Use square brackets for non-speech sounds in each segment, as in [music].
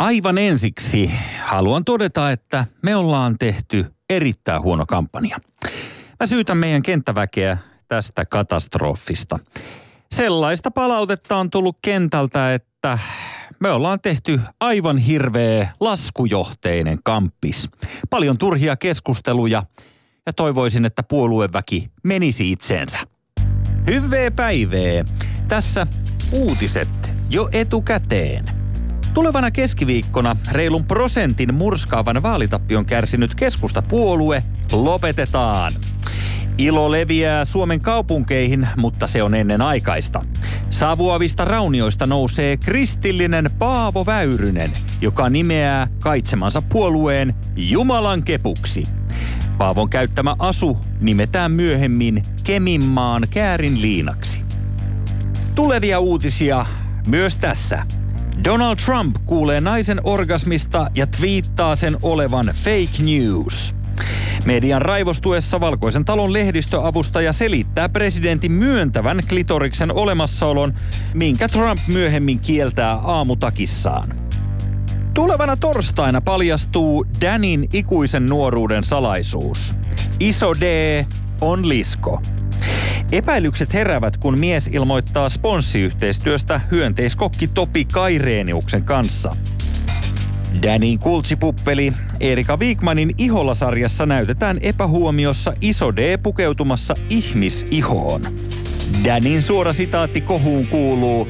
Aivan ensiksi haluan todeta, että me ollaan tehty erittäin huono kampanja. Mä syytän meidän kenttäväkeä tästä katastrofista. Sellaista palautetta on tullut kentältä, että me ollaan tehty aivan hirveä laskujohteinen kamppis. Paljon turhia keskusteluja ja toivoisin, että puolueväki menisi itseensä. Hyvää päivää. Tässä uutiset jo etukäteen. Tulevana keskiviikkona reilun prosentin murskaavan vaalitappion kärsinyt keskustapuolue lopetetaan. Ilo leviää Suomen kaupunkeihin, mutta se on ennen aikaista. Savuavista raunioista nousee kristillinen Paavo Väyrynen, joka nimeää kaitsemansa puolueen Jumalan kepuksi. Paavon käyttämä asu nimetään myöhemmin Keminmaan käärin liinaksi. Tulevia uutisia myös tässä. Donald Trump kuulee naisen orgasmista ja twiittaa sen olevan fake news. Median raivostuessa Valkoisen talon lehdistöavustaja selittää presidentin myöntävän klitoriksen olemassaolon, minkä Trump myöhemmin kieltää aamutakissaan. Tulevana torstaina paljastuu Danin ikuisen nuoruuden salaisuus. Iso D on lisko. Epäilykset heräävät, kun mies ilmoittaa sponssiyhteistyöstä hyönteiskokki Topi Kaireeniuksen kanssa. Danin kultsipuppeli Erika Wigmanin Iholla-sarjassa näytetään epähuomiossa iso D pukeutumassa ihmisihoon. Danin suora sitaatti kohuun kuuluu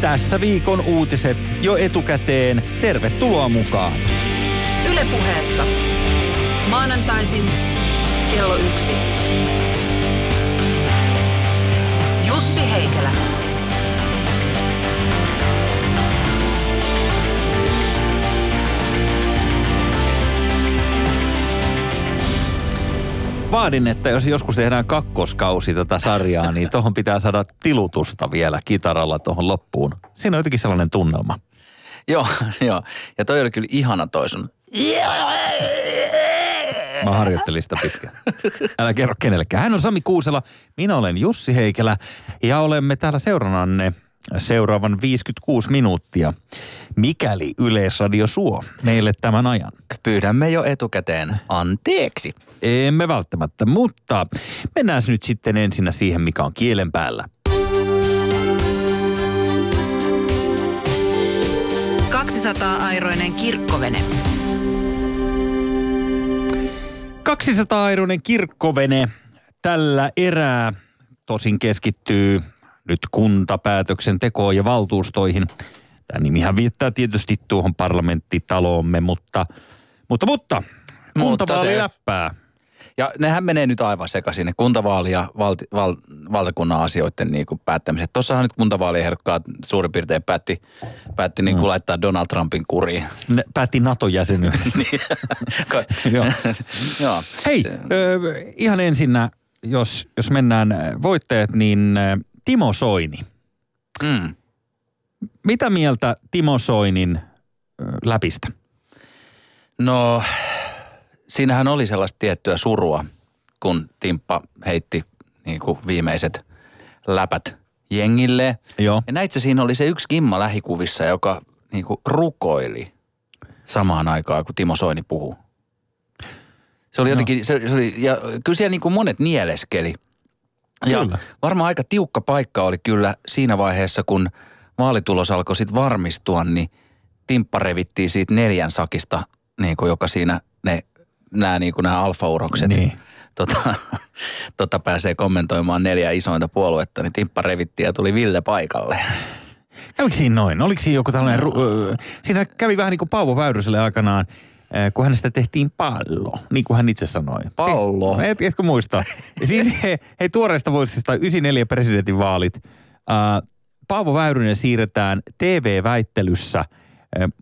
Tässä viikon uutiset jo etukäteen. Tervetuloa mukaan. Ylepuheessa maanantaisin kello yksi. Jussi Heikelä. Vaadin, että jos joskus tehdään kakkoskausi tätä sarjaa, niin tuohon pitää saada tilutusta vielä kitaralla tuohon loppuun. Siinä on jotenkin sellainen tunnelma. Joo, [laughs] joo. Ja toi oli kyllä ihana toi sun. Mä harjoittelin sitä pitkään. Älä kerro kenellekään. Hän on Sami Kuusela, minä olen Jussi Heikelä ja olemme täällä seurannanne seuraavan 56 minuuttia, mikäli Yleisradio suo meille tämän ajan. Pyydämme jo etukäteen anteeksi. Emme välttämättä, mutta mennään nyt sitten ensinnä siihen, mikä on kielen päällä. 200-airoinen kirkkovene. 200-airoinen kirkkovene tällä erää tosin keskittyy nyt kuntapäätöksentekoon ja valtuustoihin. Tämä nimihän viittää tietysti tuohon parlamenttitaloomme, mutta, mutta, mutta kuntavaali se- läppää. Ja nehän menee nyt aivan sekaisin, ne kuntavaali- ja valti, val, valtakunnan asioiden niin kuin päättämiset. Tuossahan nyt kuntavaaliehdokkaat suurin piirtein päätti, päätti niin kuin laittaa Donald Trumpin kuriin. Ne päätti NATO-jäsenyydestä. [laughs] Joo. [laughs] Joo. Hei, ö, ihan ensinnä, jos, jos mennään voitteet, niin Timo Soini. Mm. Mitä mieltä Timo Soinin läpistä? No, siinähän oli sellaista tiettyä surua, kun Timppa heitti niin kuin viimeiset läpät jengille. Joo. Ja näit siinä oli se yksi Kimma lähikuvissa, joka niin kuin rukoili samaan aikaan, kun Timo Soini puhuu. Se oli jotenkin, se, se oli, ja kyllä siellä niin kuin monet nieleskeli. Ja Kyllä. varmaan aika tiukka paikka oli kyllä siinä vaiheessa, kun vaalitulos alkoi sitten varmistua, niin Timppa revittiin siitä neljän sakista, niin kuin joka siinä ne, nämä, niin kuin nämä alfaurokset Niin. tota, tota pääsee kommentoimaan neljä isointa puoluetta, niin Timppa revittiin ja tuli Ville paikalle. Kävikö siinä noin? Oliko siinä joku tällainen, ru- ö, siinä kävi vähän niin kuin Paavo Väyryselle aikanaan, kun hänestä tehtiin pallo, niin kuin hän itse sanoi. Pallo? Et, etkö muista? Siis hei, hei tuoreista vuosista 94 presidentinvaalit. Äh, Paavo Väyrynen siirretään TV-väittelyssä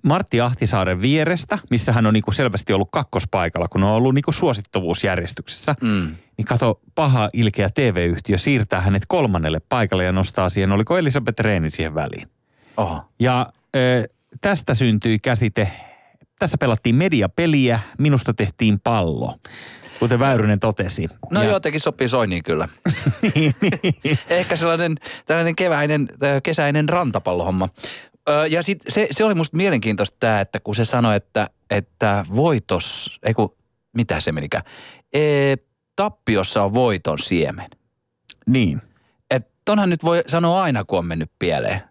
Martti Ahtisaaren vierestä, missä hän on niinku selvästi ollut kakkospaikalla, kun on ollut niinku suosittuvuusjärjestyksessä. Mm. Niin kato, paha ilkeä TV-yhtiö siirtää hänet kolmannelle paikalle ja nostaa siihen, oliko Elisabeth Reini siihen väliin. Oho. Ja ö, tästä syntyi käsite, tässä pelattiin mediapeliä, minusta tehtiin pallo, kuten Väyrynen totesi. No ja, jotenkin sopii Soiniin kyllä. niin, [laughs] niin. Ehkä sellainen tällainen keväinen, kesäinen rantapallohomma. Ö, ja sit se, se oli musta mielenkiintoista tämä, että kun se sanoi, että, että voitos, ei kun, mitä se menikään, e, tappiossa on voiton siemen. Niin. Että tonhan nyt voi sanoa aina, kun on mennyt pieleen.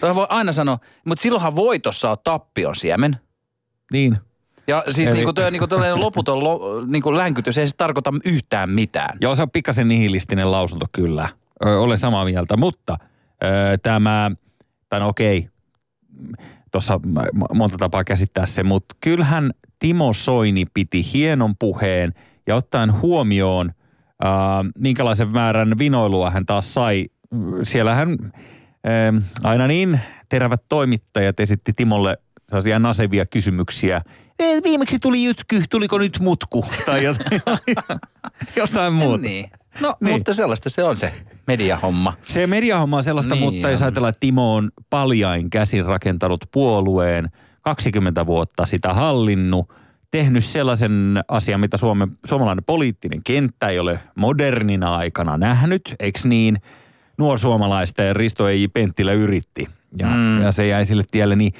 Tonhan voi aina sanoa, mutta silloinhan voitossa on tappion siemen. Niin. Ja siis Eli- niin kuin tuo, niin kuin [laughs] loputon lo, niin kuin länkytys ei se tarkoita yhtään mitään. Joo, se on pikkasen nihilistinen lausunto kyllä. Ö, olen samaa mieltä, mutta ö, tämä, tai no okei, tuossa monta tapaa käsittää se, mutta kyllähän Timo Soini piti hienon puheen ja ottaen huomioon, äh, minkälaisen määrän vinoilua hän taas sai. Siellähän äh, aina niin terävät toimittajat esitti Timolle sellaisia nasevia kysymyksiä. "Eh, Viimeksi tuli jytky, tuliko nyt mutku? Tai jotain, [laughs] jotain muuta. Niin. No, Niin. mutta sellaista se on se mediahomma. Se mediahomma on sellaista, niin, mutta jos on. ajatellaan, että Timo on paljain käsin rakentanut puolueen, 20 vuotta sitä hallinnut, tehnyt sellaisen asian, mitä Suomen, suomalainen poliittinen kenttä ei ole modernina aikana nähnyt, eikö niin? Nuorsuomalaista Risto Eiji Penttilä yritti ja. Mm. ja se jäi sille tielle, niin,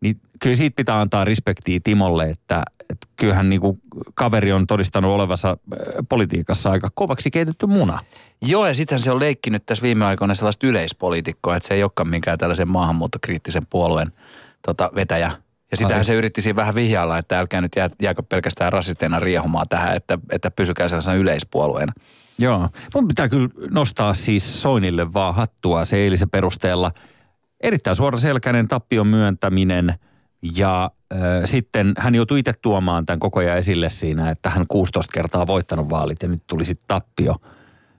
niin kyllä siitä pitää antaa respektiä Timolle, että, että kyllähän niin kuin kaveri on todistanut olevansa äh, politiikassa aika kovaksi keitetty muna. Joo, ja sittenhän se on leikkinyt tässä viime aikoina sellaista yleispoliitikkoa, että se ei olekaan mikään tällaisen maahanmuuttokriittisen puolueen tota, vetäjä. Ja sitähän Ai. se yritti siinä vähän vihjailla, että älkää nyt jää, jääkö pelkästään rasisteina riehumaan tähän, että, että pysykää sellaisena yleispuolueena. Joo. Mun pitää kyllä nostaa siis Soinille vaan hattua se eilisen perusteella. Erittäin suoraselkäinen tappion myöntäminen ja äh, sitten hän joutui itse tuomaan tämän koko ajan esille siinä, että hän 16 kertaa voittanut vaalit ja nyt tuli sitten tappio.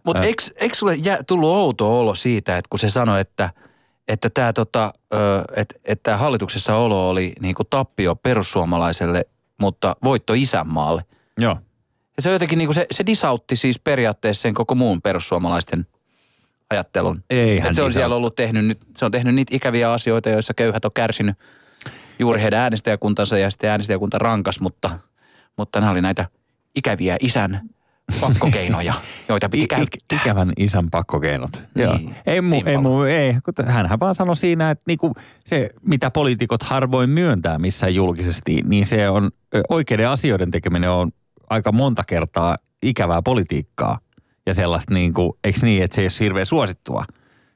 Mutta Ä- eikö, eikö sulle jää, tullut outo olo siitä, että kun se sanoi, että että tämä tota, ö, et, hallituksessa olo oli niin kuin tappio perussuomalaiselle, mutta voitto isänmaalle. Joo. Ja se jotenkin niin kuin se, se disautti siis periaatteessa sen koko muun perussuomalaisten ajattelun. Ei hän Et se on siellä ollut tehnyt nyt, se on tehnyt niitä ikäviä asioita, joissa köyhät on kärsinyt juuri heidän äänestäjäkuntansa ja sitten äänestäjäkunta rankas, mutta, mutta nämä oli näitä ikäviä isän pakkokeinoja, joita piti I, käyttää. ik, ikävän isän pakkokeinot. Joo. Niin, Ei, mu, ei, Timpala. mu, ei, hänhän vaan sanoi siinä, että niinku se, mitä poliitikot harvoin myöntää missään julkisesti, niin se on oikeiden asioiden tekeminen on aika monta kertaa ikävää politiikkaa. Ja sellaista niin kuin, eikö niin, että se ei ole hirveän suosittua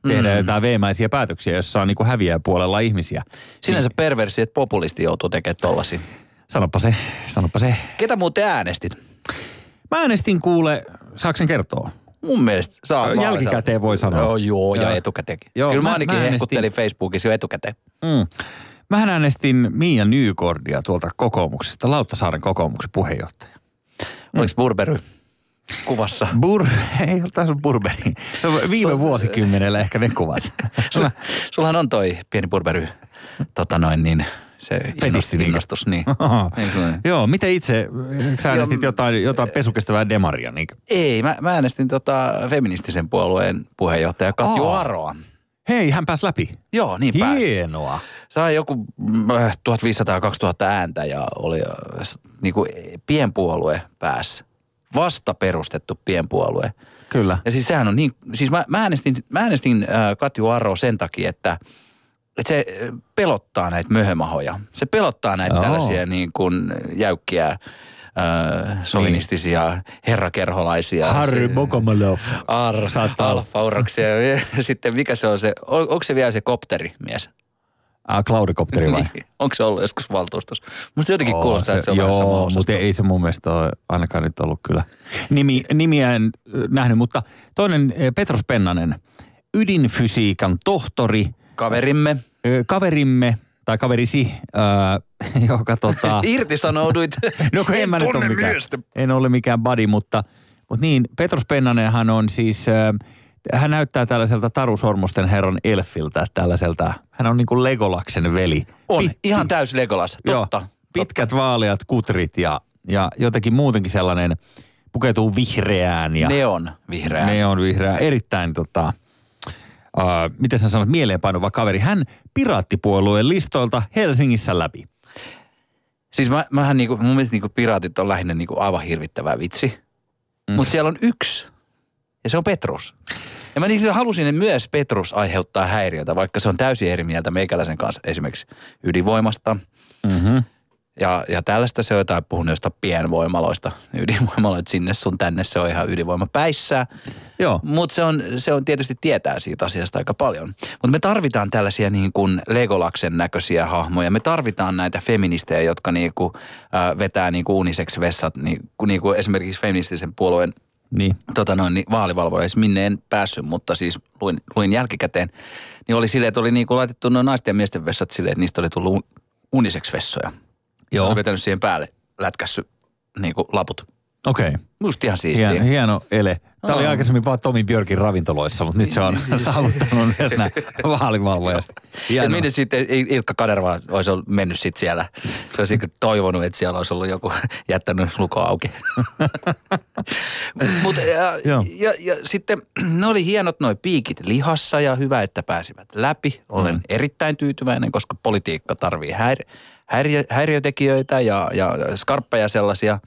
tehdä Mm. jotain veemäisiä päätöksiä, jossa on niin kuin häviää puolella ihmisiä. Sinänsä perversi, että populisti joutuu tekemään tollasia. Sanoppa se, sanoppa se. Ketä muuten äänestit? Mä äänestin kuule, saako sen kertoa? Mun mielestä saa. Jälkikäteen voi sanoa. Joo, joo, ja Joo. etukäteenkin. Joo, Kyllä mä, mä- ainakin mä äänestin- hehkuttelin Facebookissa jo etukäteen. Mm. Mähän äänestin Mia Nygårdia tuolta kokoomuksesta, Lauttasaaren kokoomuksen puheenjohtaja. Mm. Oliko Burbery kuvassa? Bur, [laughs] ei ole taas Burberi. Se on viime vuosikymmenellä ehkä ne kuvat. [laughs] Sulla, sullahan on toi pieni Burbery, tota noin niin, se Fetissi, innostus. Niin. [laughs] Ole? Joo, miten itse, sä äänestit jotain, jotain pesukestävää demaria, niinkö? Ei, mä, mä äänestin tota feministisen puolueen puheenjohtaja Katju Aa. Aroa. Hei, hän pääsi läpi. Joo, niin pääsi. Hienoa. Sai joku mm, 1500-2000 ääntä ja oli äh, s- niinku pienpuolue päässä. Vasta perustettu pienpuolue. Kyllä. Ja siis sehän on niin, siis mä, mä äänestin, mä äänestin äh, Katju Arro sen takia, että, että se äh, pelottaa näitä möhömahoja. Se pelottaa näitä Joo. tällaisia niin kuin jäykkiä äh, sovinistisia herrakerholaisia. Harry Se- Bokomalov. Ar, alfauroksia. Ja [laughs] sitten mikä se on se, on, onko se vielä se kopterimies? Ah, Cloudicopteri vai? [laughs] Niin. Onko se ollut joskus valtuustossa? Musta jotenkin Oo, kuulostaa, että se on vähän sama Joo, osasto. mutta ei se mun mielestä ole ainakaan nyt ollut kyllä. Nimi, nimiä en ö, nähnyt, mutta toinen ö, Petros Pennanen, ydinfysiikan tohtori, Kaverimme. ö, kaverimme tai kaverisi, ö, [laughs] joka tota... [laughs] Irtisanouduit. No kun en, mä nyt ole mikään, en ole mikään buddy, mutta, mutta niin, Petros Pennanenhan on siis, äh, hän näyttää tällaiselta Taru Sormusten herran Elfiltä, tällaiselta, hän on niin kuin Legolaksen veli. On, Pit- ihan täys Legolas. Joo, Totta. pitkät vaaleat kutrit ja, ja jotenkin muutenkin sellainen, pukeutuu vihreään ja Neon vihreä. neon vihreä, erittäin tota, uh, miten sä sanot, mieleenpainuva kaveri. Hän piraattipuolueen listoilta Helsingissä läpi. Siis mä, mähän niinku, mun mielestä niinku piraatit on lähinnä niinku aivan hirvittävä vitsi. Mm. Mutta siellä on yksi. Ja se on Petrus. Ja mä niin halusin myös Petrus aiheuttaa häiriötä, vaikka se on täysin eri mieltä meikäläisen kanssa esimerkiksi ydinvoimasta. Mm-hmm. Ja, ja tällaista se on jotain puhunut jostain pienvoimaloista. Ydinvoimaloita sinne sun tänne, se on ihan ydinvoimapäissä. Joo. Mutta se on, se on tietysti tietää siitä asiasta aika paljon. Mutta me tarvitaan tällaisia niin kuin Legolaksen näköisiä hahmoja. Me tarvitaan näitä feministejä, jotka niin kuin, äh, vetää niin kuin uniseksi vessat. Niin kuin, niin kuin esimerkiksi feministisen puolueen Niin. tota noin, niin vaalivalvoja, minne en päässyt, mutta siis luin, luin jälkikäteen, niin oli silleen, että oli niin kuin laitettu noin naisten ja miesten vessat silleen, että niistä oli tullut un- uniseksi vessoja. Joo. Oli vetänyt siihen päälle, lätkässy niin kuin laput. Okei. Okay. Musta ihan siistiä. Hieno, hieno ele. Tämä oli aikaisemmin vaan Tomi Björkin ravintoloissa, mutta nyt se on saavuttanut myös nämä vaalivalvojasta. [laughs] Miten sitten Il- Ilkka Kaderva olisi mennyt sitten siellä. Se olisi toivonut, että siellä olisi ollut joku [laughs] jättänyt luko auki. [laughs] Mut, ja, ja, ja, sitten [clears throat] ne oli hienot noi piikit lihassa ja hyvä, että pääsivät läpi. Olen mm. erittäin tyytyväinen, koska politiikka tarvii häiri, häiriö, häiriötekijöitä ja, ja skarppeja sellaisia.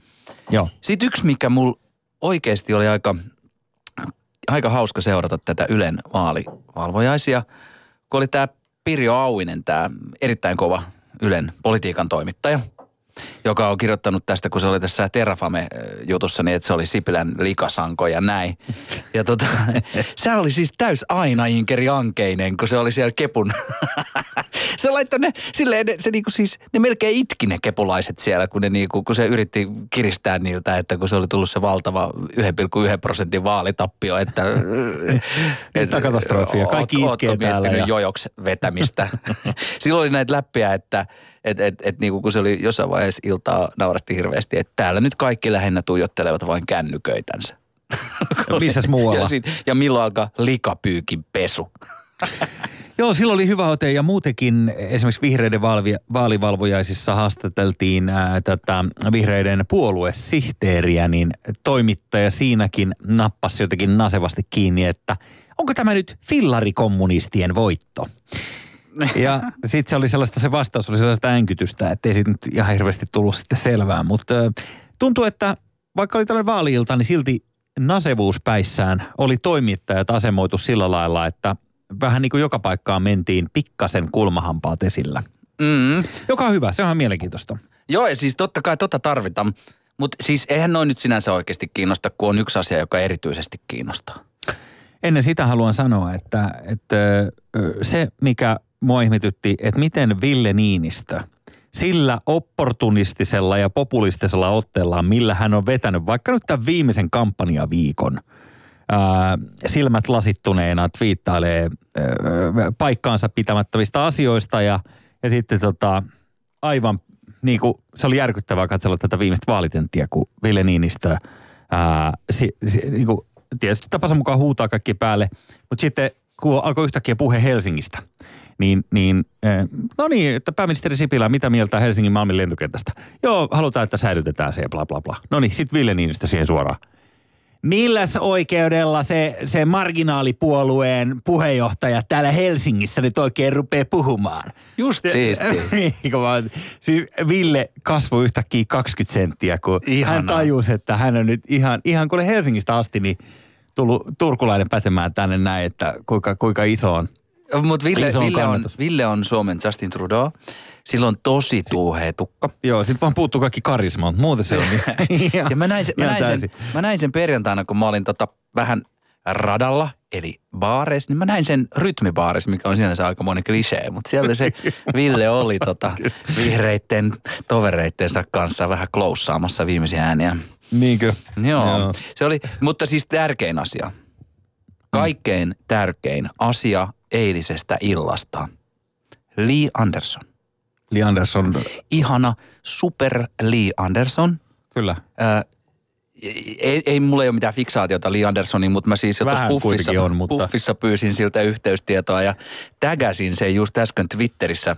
Joo. Sitten yksi, mikä mulla oikeasti oli aika, aika hauska seurata tätä Ylen vaalivalvojaisia, kun oli tämä Pirjo Auinen, tämä erittäin kova Ylen politiikan toimittaja, joka on kirjoittanut tästä, kun se oli tässä Terrafame-jutussa, niin että se oli Sipilän likasanko ja näin. Ja tota, [laughs] se oli siis täys aina Inkeri Ankeinen, kun se oli siellä Kepun. [laughs] se laittoi ne, silleen, ne, se niinku siis, ne melkein itki ne kepulaiset siellä, kun, ne niinku, kun se yritti kiristää niiltä, että kun se oli tullut se valtava 1,1 prosentin vaalitappio, että... [laughs] Että katastrofia. Kaikki itkee täällä ja- jojoksi vetämistä. Silloin oli näitä läppiä, että et, et, et, niinku, kun se oli jossain vaiheessa iltaa nauratti hirveästi, että täällä nyt kaikki lähinnä tuijottelevat vain kännyköitänsä. Missäs muualla? [laughs] Ja, sit, ja milloin alkaa likapyykin pesu. [laughs] Joo, silloin oli hyvä ote ja muutenkin esimerkiksi vihreiden vaali, vaalivalvojaisissa haastateltiin ää, tätä vihreiden puoluesihteeriä, niin toimittaja siinäkin nappasi jotenkin nasevasti kiinni, että onko tämä nyt fillarikommunistien voitto? Ja sitten se oli sellaista, se vastaus oli sellaista änkytystä, että ei siitä nyt ihan hirveästi tullut sitten selvää. Mutta tuntuu, että vaikka oli tällainen vaali niin silti nasevuuspäissään oli toimittajat asemoitu sillä lailla, että vähän niin kuin joka paikkaan mentiin pikkasen kulmahampaat esillä. Mm. Joka on hyvä, se on ihan mielenkiintoista. Joo, ja siis totta kai tota tarvitaan. Mutta siis eihän noin nyt sinänsä oikeasti kiinnosta, kun on yksi asia, joka erityisesti kiinnostaa. Ennen sitä haluan sanoa, että, että se, mikä mua ihmetytti, että miten Ville Niinistö sillä opportunistisella ja populistisella otteellaan, millä hän on vetänyt vaikka nyt tämän viimeisen kampanjaviikon, ää, silmät lasittuneena twiittailee ää, paikkaansa pitämättävistä asioista ja, ja sitten tota, aivan niin kuin, se oli järkyttävää katsella tätä viimeistä vaalitenttiä, kun Ville Niinistö ää, si, si, niin kuin, tietysti tapansa mukaan huutaa kaikki päälle, mutta sitten kun alkoi yhtäkkiä puhe Helsingistä, niin, niin eh, no niin, että pääministeri Sipilä, mitä mieltä Helsingin Malmin lentokentästä? Joo, halutaan, että säilytetään se ja bla bla bla. No niin, sitten Ville Niinistö siihen suoraan. Milläs oikeudella se, se marginaalipuolueen puheenjohtaja täällä Helsingissä nyt oikein rupeaa puhumaan? Just siistiä. [laughs] Niin, siis Ville kasvoi yhtäkkiä 20 senttiä, kun Ihanaa. hän tajusi, että hän on nyt ihan, ihan oli Helsingistä asti, niin tullut turkulainen pätemään tänne näin, että kuinka, kuinka iso on. Mutta Ville, on Ville, on. Ville on Suomen Justin Trudeau. Sillä on tosi tuuhea tukka. Joo, sitten vaan puuttuu kaikki karisma, mutta muuten se on ihan, [laughs] Ja mä näin, sen, mä, näin sen, mä näin sen perjantaina, kun mä olin tota vähän radalla, eli baareissa, niin mä näin sen rytmibaareissa, mikä on sinänsä aikamoinen klisee, mutta siellä se Ville oli tota vihreitten tovereittensa kanssa vähän kloussaamassa viimeisiä ääniä. Niinkö? Joo. Joo. Se oli, mutta siis tärkein asia. Kaikkein tärkein asia eilisestä illasta. Lee Anderson. Li Andersson, Ihana super Lee Anderson. kyllä. Ää, ei, ei mulla ei ole mitään fiksaatiota Lee Andersoniin, mutta mä siis jo tuossa puffissa, on, mutta- puffissa pyysin siltä yhteystietoa ja tägäsin sen just äsken Twitterissä äh,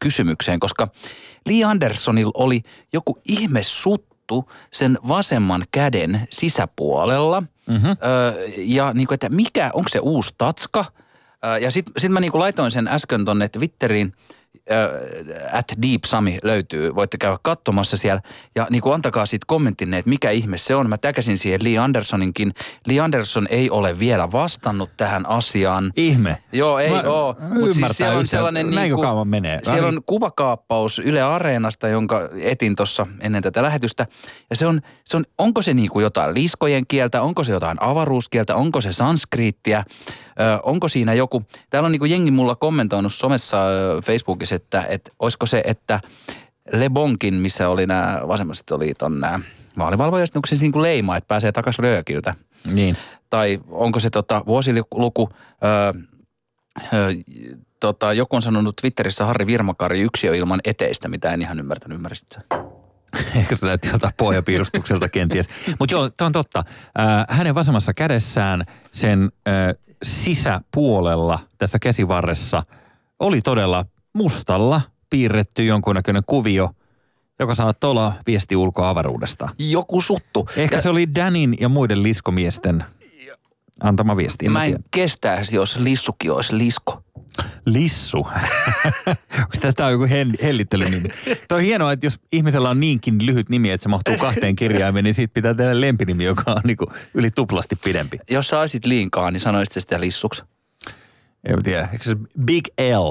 kysymykseen, koska Lee Andersonilla oli joku ihme suttu sen vasemman käden sisäpuolella. Mm-hmm. Äh, ja niin kuin, että mikä, onko se uusi tatska? Ja sitten sit mä niin kuin laitoin sen äsken tonne Twitteriin at Deep Sami löytyy. Voitte käydä katsomassa siellä ja niin kuin antakaa siitä kommenttinne, että mikä ihme se on. Mä täkäsin siihen Lee Andersoninkin. Lee Anderson ei ole vielä vastannut tähän asiaan. Ihme. Joo, ei Mä- oo. Mut siis siellä on sellainen niinku- kauan menee? Siellä on kuvakaappaus Yle Areenasta, jonka etin tuossa ennen tätä lähetystä. Ja se on, se on onko se niinku jotain liskojen kieltä, onko se jotain avaruuskieltä, onko se sanskriittiä, onko siinä joku, täällä on niinku jengi mulla kommentoinut somessa ö, Facebookissa, että, että olisiko se, että Lebonkin, missä oli nämä vasemmistoliiton nämä vaalivalvojat, onko se siis niinku leima, että pääsee takaisin röökiltä? Niin. tai onko se tota vuosiluku, öö, öö, tota, joku on sanonut Twitterissä Harri Virmakari yksi on ilman eteistä, mitä en ihan ymmärtänyt, ymmärsit sä? [laughs] Ehkä se näytti joltain pohjapiirustukselta kenties. Mutta joo, tämä on totta. Äh, hänen vasemmassa kädessään sen äh, sisäpuolella tässä käsivarressa oli todella mustalla piirretty jonkunnäköinen kuvio, joka saattoi olla viesti ulkoa avaruudesta. Joku suttu. Ehkä ja se oli Danin ja muiden liskomiesten antama viesti. En mä tiedä. en kestäisi, jos lissukin olisi lisko. Lissu. [laughs] Onko tämä on joku hellittelynimi? Tuo on hienoa, että jos ihmisellä on niinkin lyhyt nimi, että se mahtuu kahteen kirjaimeen, niin siitä pitää tehdä lempinimi, joka on niinku yli tuplasti pidempi. Jos sä olisit liinkaa, niin sanoisit sä sitä lissuksi. En mä tiedä. Eikö se Big L?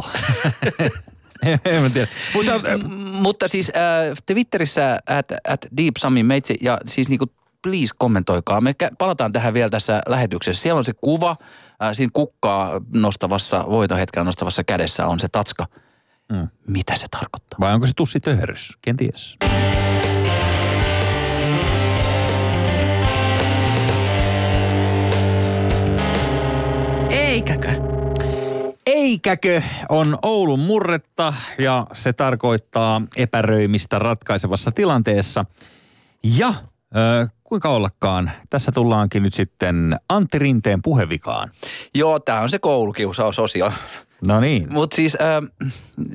[laughs] en mä tiedä. Mutta M- mutta siis äh, Twitterissä at, at Deep Sami Meitsi ja siis niinku please kommentoikaa. Me palataan tähän vielä tässä lähetyksessä. Siellä on se kuva, äh, siinä kukkaa nostavassa, voitohetkellä nostavassa kädessä on se tatska. Mm. Mitä se tarkoittaa? vai onko se tussi töherys? Kenties. Eikäkö? Eikäkö on Oulun murretta ja se tarkoittaa epäröimistä ratkaisevassa tilanteessa. Ja ö, kuinka ollakaan, tässä tullaankin nyt sitten Antti Rinteen puhevikaan. Joo, tämä on se koulukiusausosio. No niin. Mutta siis, äh,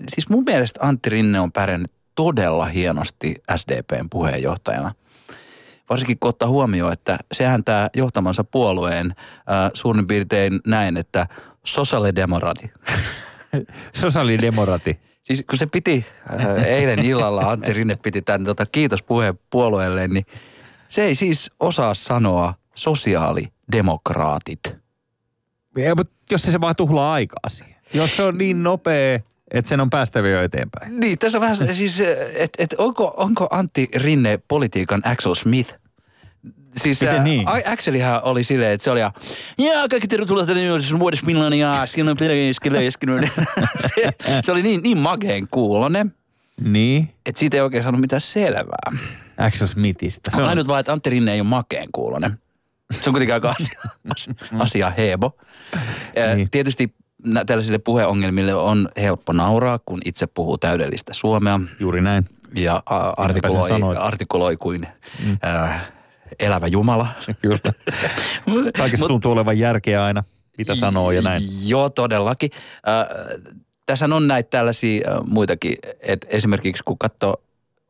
siis mun mielestä Antti Rinne on pärjännyt todella hienosti SDPn puheenjohtajana. Varsinkin kun ottaa huomioon, että sehän tämä johtamansa puolueen äh, suurin piirtein näin, että sosiaalidemokrati. [laughs] Sosiaalidemokrati. Siis kun se piti äh, eilen illalla, Antti Rinne piti tämän tota, kiitospuheen puolueelle, niin se ei siis osaa sanoa sosiaalidemokraatit. Ja, mutta jos se vaan tuhlaa aikaa siihen. Jos se on niin nopea, että sen on päästävä jo eteenpäin. Niin, tässä on vähän se- siis, että et onko, onko Antti Rinne politiikan Axel Smith? Siis Miten ää, niin? A- Axelihan oli silleen, että se oli ja, kaikki tervetuloa tänne vuodessa on [laughs] se, se oli niin, niin mageen kuulonen, Niin. että siitä ei oikein saanut mitään selvää. Axel Smithistä. Se on, Ainut vaan, että Antti Rinne ei ole makeen kuulonen. Se on kuitenkin aika asia, [laughs] asia hebo. Niin. Tietysti tällaisille puheongelmille on helppo nauraa, kun itse puhuu täydellistä suomea juuri näin. ja a- artikuloi, artikuloi kuin mm. äh, elävä Jumala. Kyllä. Kaikessa tuntuu olevan järkeä aina, mitä sanoo ja näin. Joo, todellakin. Äh, tässä on näitä tällaisia äh, muitakin, että esimerkiksi kun katsoo,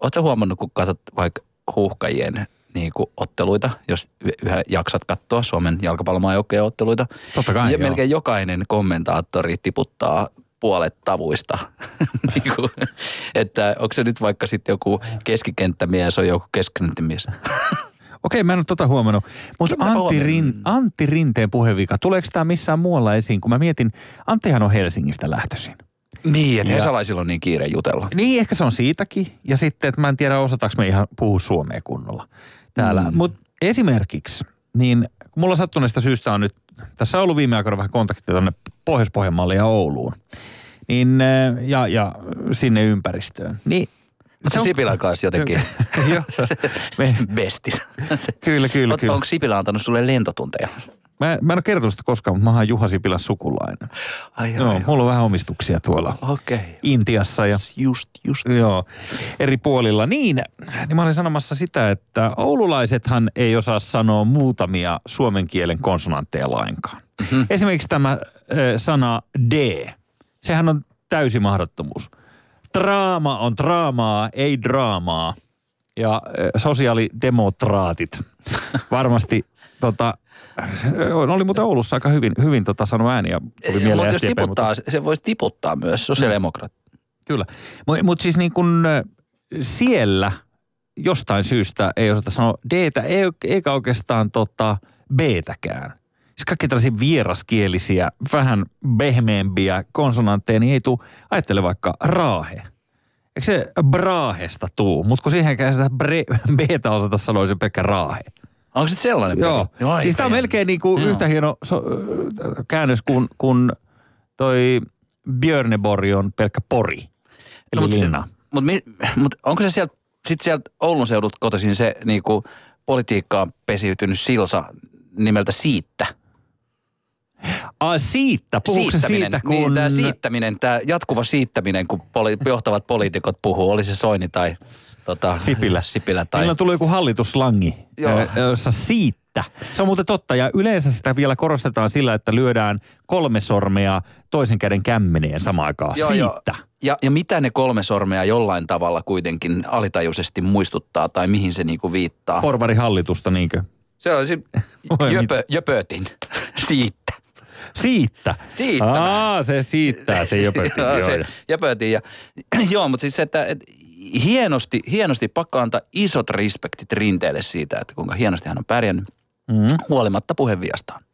ootko huomannut, kun katsot vaikka huuhkajien niin kuin otteluita, jos yhä jaksat katsoa Suomen jalkapallomaajoukkojen otteluita. Totta kai, ja joo. melkein jokainen kommentaattori tiputtaa puolet tavuista. [laughs] niin kuin, että onko se nyt vaikka sitten joku keskikenttämies, on joku keskikenttämies. [laughs] Okei, mä en ole tota huomannut. Mutta Antti. Rin, Antti Rinteen puhevika, tuleeko tämä missään muualla esiin? Kun mä mietin, Anttihan on Helsingistä lähtöisin. Niin, että Ja- Hesalaisilla on niin kiire jutella. Niin, ehkä se on siitäkin. Ja sitten, että mä en tiedä, osataanko me ihan puhua suomea kunnolla täällä. Mm. Mutta esimerkiksi, niin kun mulla sattuneesta syystä on nyt, tässä on ollut viime aikoina vähän kontaktia tuonne Pohjois-Pohjanmaalle ja Ouluun. Niin, äh, ja, ja sinne ympäristöön. Niin, Mutta Sipilän kanssa jotenkin [laughs] Joo, [laughs] me, bestis. kyllä, kyllä, kyllä. Onko Sipilä antanut sulle lentotunteja? Mä, mä en ole kertonut sitä koskaan, mutta mä oon Juha Sipilän sukulainen. Ai, Joo, mulla on vähän omistuksia tuolla Okei. Okay. Intiassa ja Just, just. Joo, eri puolilla. Niin, niin mä olin sanomassa sitä, että oululaisethan ei osaa sanoa muutamia suomen kielen konsonantteja lainkaan. Mm-hmm. Esimerkiksi tämä äh, sana D, sehän on täysi mahdottomuus. Draama on draamaa, ei draamaa. Ja äh, sosiaalidemokraatit [laughs] varmasti tota, se oli muuten Oulussa aika hyvin, hyvin tota sanonut ääni ja tuli mieleen Mutta jos SDP, tiputtaa, se voisi tiputtaa myös sosiaalidemokraat. Kyllä. Mutta mut siis niin kun siellä jostain syystä ei osata sanoa d eikä oikeastaan tota b-täkään. Siis kaikki tällaisia vieraskielisiä, vähän pehmeämpiä konsonantteja, niin ei tule, ajattele vaikka raahe. Eikö se braahesta tuu? Mutta kun siihenkään sitä bre- [laughs] b-tä osata sanoa, se pelkkä raahe. Onko se sellainen? Joo. peli? aika siis tämä on melkein niin kuin Joo. yhtä hieno so, käännös kuin, kuin toi Björneborg on pelkkä pori. Eli mut- linna. Mut, mi- mut onko se sieltä, sit sieltä Oulun seudut kotoisin se niinku politiikkaan pesiytynyt silsa nimeltä Siitä? Ah, siitä. Puhuuko Siittäminen. siitä, kun... Niin, tämä siittäminen, tämä jatkuva siittäminen, kun poli- johtavat poliitikot puhuu, oli se Soini tai tota, Sipilä. Sipilä Tai... Meillä tullut joku hallituslangi, Joo. jossa siitä. Se on muuten totta ja yleensä sitä vielä korostetaan sillä, että lyödään kolme sormea toisen käden kämmeneen samaan aikaan. Joo, siitä. Ja, ja mitä ne kolme sormea jollain tavalla kuitenkin alitajuisesti muistuttaa tai mihin se niinku viittaa? Porvarihallitusta niinkö? se on se [laughs] Oi, jöpö, jöpötin [laughs] siitä. Siitä. Siitä. Aa, se siittää, se jöpötti. [laughs] Joo, se jöpötin. Ja, [clears throat] joo, mutta siis se, että et, hienosti, hienosti pakko antaa isot respektit Rinteelle siitä, että kuinka hienosti hän on pärjännyt Mm. huolimatta puheenviastaan.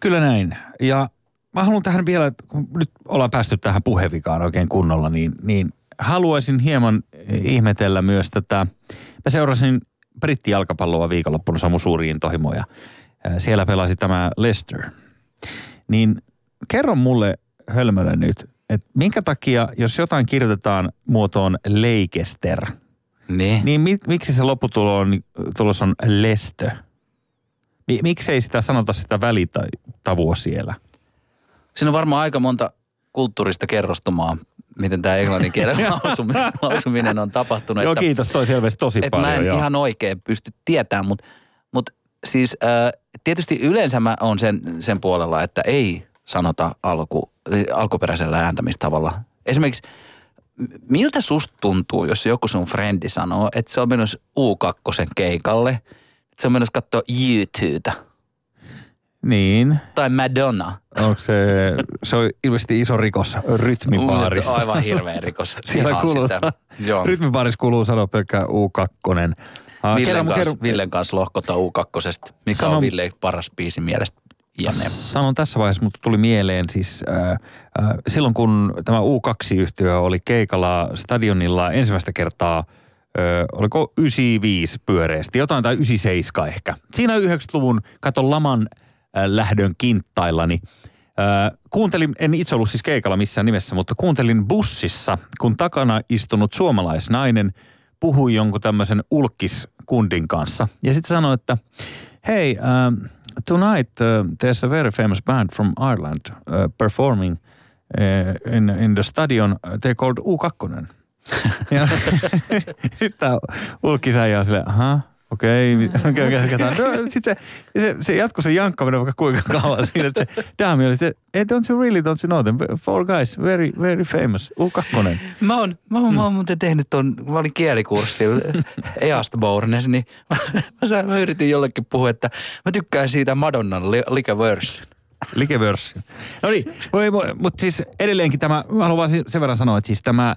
Kyllä näin. Ja mä haluan tähän vielä, kun nyt ollaan päästy tähän puhevikaan oikein kunnolla, niin, niin haluaisin hieman ihmetellä myös tätä. Mä seurasin brittijalkapalloa viikonloppuna Samu suuriin intohimoja. Ää, Siellä pelasi tämä Leicester. Niin kerro mulle hölmölle nyt, että minkä takia, jos jotain kirjoitetaan muotoon Leikester, Niin. niin mi- miksi se lopputulos on, tulos on Lestö? Mi- miksei sitä sanota sitä välitavua siellä? Siinä on varmaan aika monta kulttuurista kerrostumaa, miten tämä englannin kielen [laughs] lausuminen, lausuminen on tapahtunut. Joo, että, kiitos. Toi selvästi tosi että paljon. mä en joo. ihan oikein pysty tietämään, mutta, mutta siis äh, tietysti yleensä mä oon sen, sen puolella, että ei sanota alku, alkuperäisellä ääntämistavalla. Esimerkiksi miltä susta tuntuu, jos joku sun frendi sanoo, että se on menossa U2 keikalle, että se on menossa katsoa YouTubeta Niin. tai Madonna. Onko se, se on ilmeisesti iso rikos mielestä Aivan hirveä rikos. [laughs] Siellä kuuluu, sitä. Joo. rytmibaarissa kuuluu sanoa pelkkä U2. Ah, Villen, kanssa, Villen kanssa lohkota U2. Mikä Sano- on Ville paras biisi mielestä jne. Sanon tässä vaiheessa, mutta tuli mieleen siis äh, äh, silloin kun tämä U2-yhtiö oli keikalla stadionilla ensimmäistä kertaa, äh, oliko 95 pyöreästi, jotain tai 97 ehkä. Siinä 90-luvun, katon laman äh, lähdön kinttaillani, äh, kuuntelin, en itse ollut siis keikalla missään nimessä, mutta kuuntelin bussissa, kun takana istunut suomalaisnainen puhui jonkun tämmöisen ulkiskundin kanssa. Ja sitten sanoi, että hei, um, tonight uh, there's a very famous band from Ireland uh, performing uh, in, in the stadion. They called U2. [laughs] ja [laughs] sitten tämä ulkisäijä on silleen, aha, okei, okay, [laughs] okei, okei, okei. No, sitten se, se, se jatkoi se jankkaminen vaikka kuinka [laughs] kauan siinä, että se daami oli se, hey, don't you really, don't you know them? Four guys, very, very famous, U2. Mä oon, mä, oon, mä oon muuten tehnyt ton, mä olin kielikurssilla [laughs] East Bournes, niin mä, mä, mä, yritin jollekin puhua, että mä tykkään siitä Madonnan li, Like Verse. Likevörssi. No niin, mutta siis edelleenkin tämä, mä haluan vaan sen verran sanoa, että siis tämä,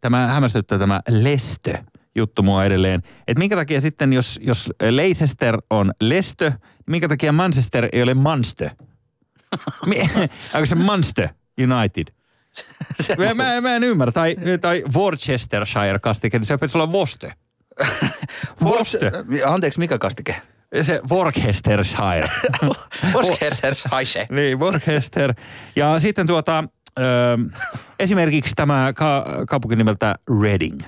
tämä hämmästyttää tämä lestö juttu mua edelleen. Että minkä takia sitten, jos, jos Leicester on lestö, niin minkä takia Manchester ei ole Manstö? [laughs] Onko se Manstö United? [laughs] Mä, mä, mä en ymmärrä. Tai, tai Worcestershire kastike, niin se pitäisi olla Vostö. Vostö. [laughs] Anteeksi, mikä kastike? Se Worcestershire. Worcestershire. Niin, Worcester. Ja sitten tuota, ö, esimerkiksi tämä ka- kaupunki nimeltä Reading,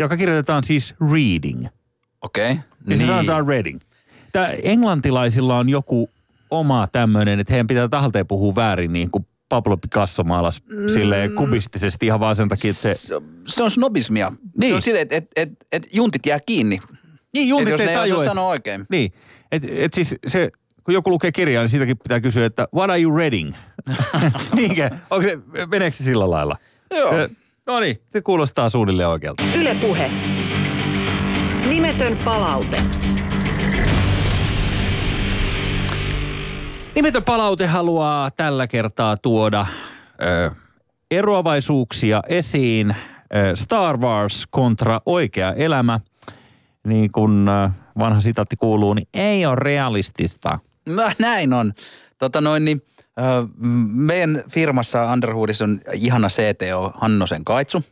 joka kirjoitetaan siis Reading. Okei. Okay. Niin se sanotaan Reading. Tää englantilaisilla on joku oma tämmöinen, että heidän pitää tahalteen puhua väärin niin kuin Pablo Picasso maalas mm. silleen kubistisesti ihan vaan sen takia, että se... Se, on snobismia. Niin. Se on silleen, että et, et, et juntit jää kiinni. Niin, Et juntit jos ei ne tajua, osaa että- sanoa oikein. Niin, että et siis se, kun joku lukee kirjaa, niin siitäkin pitää kysyä, että what are you reading? [laughs] [laughs] Niinkö? Onko se, meneekö se sillä lailla? Joo. No niin, se kuulostaa suunnilleen oikealta. Yle Puhe. Nimetön palaute. Nimetön palaute haluaa tällä kertaa tuoda ö, eroavaisuuksia esiin. Ö, Star Wars kontra oikea elämä. Niin kuin ö, vanha sitaatti kuuluu, niin ei ole realistista. No, näin on. Tota noin, niin, meidän firmassa Underhoodissa on ihana CTO Hannosen Kaitsu.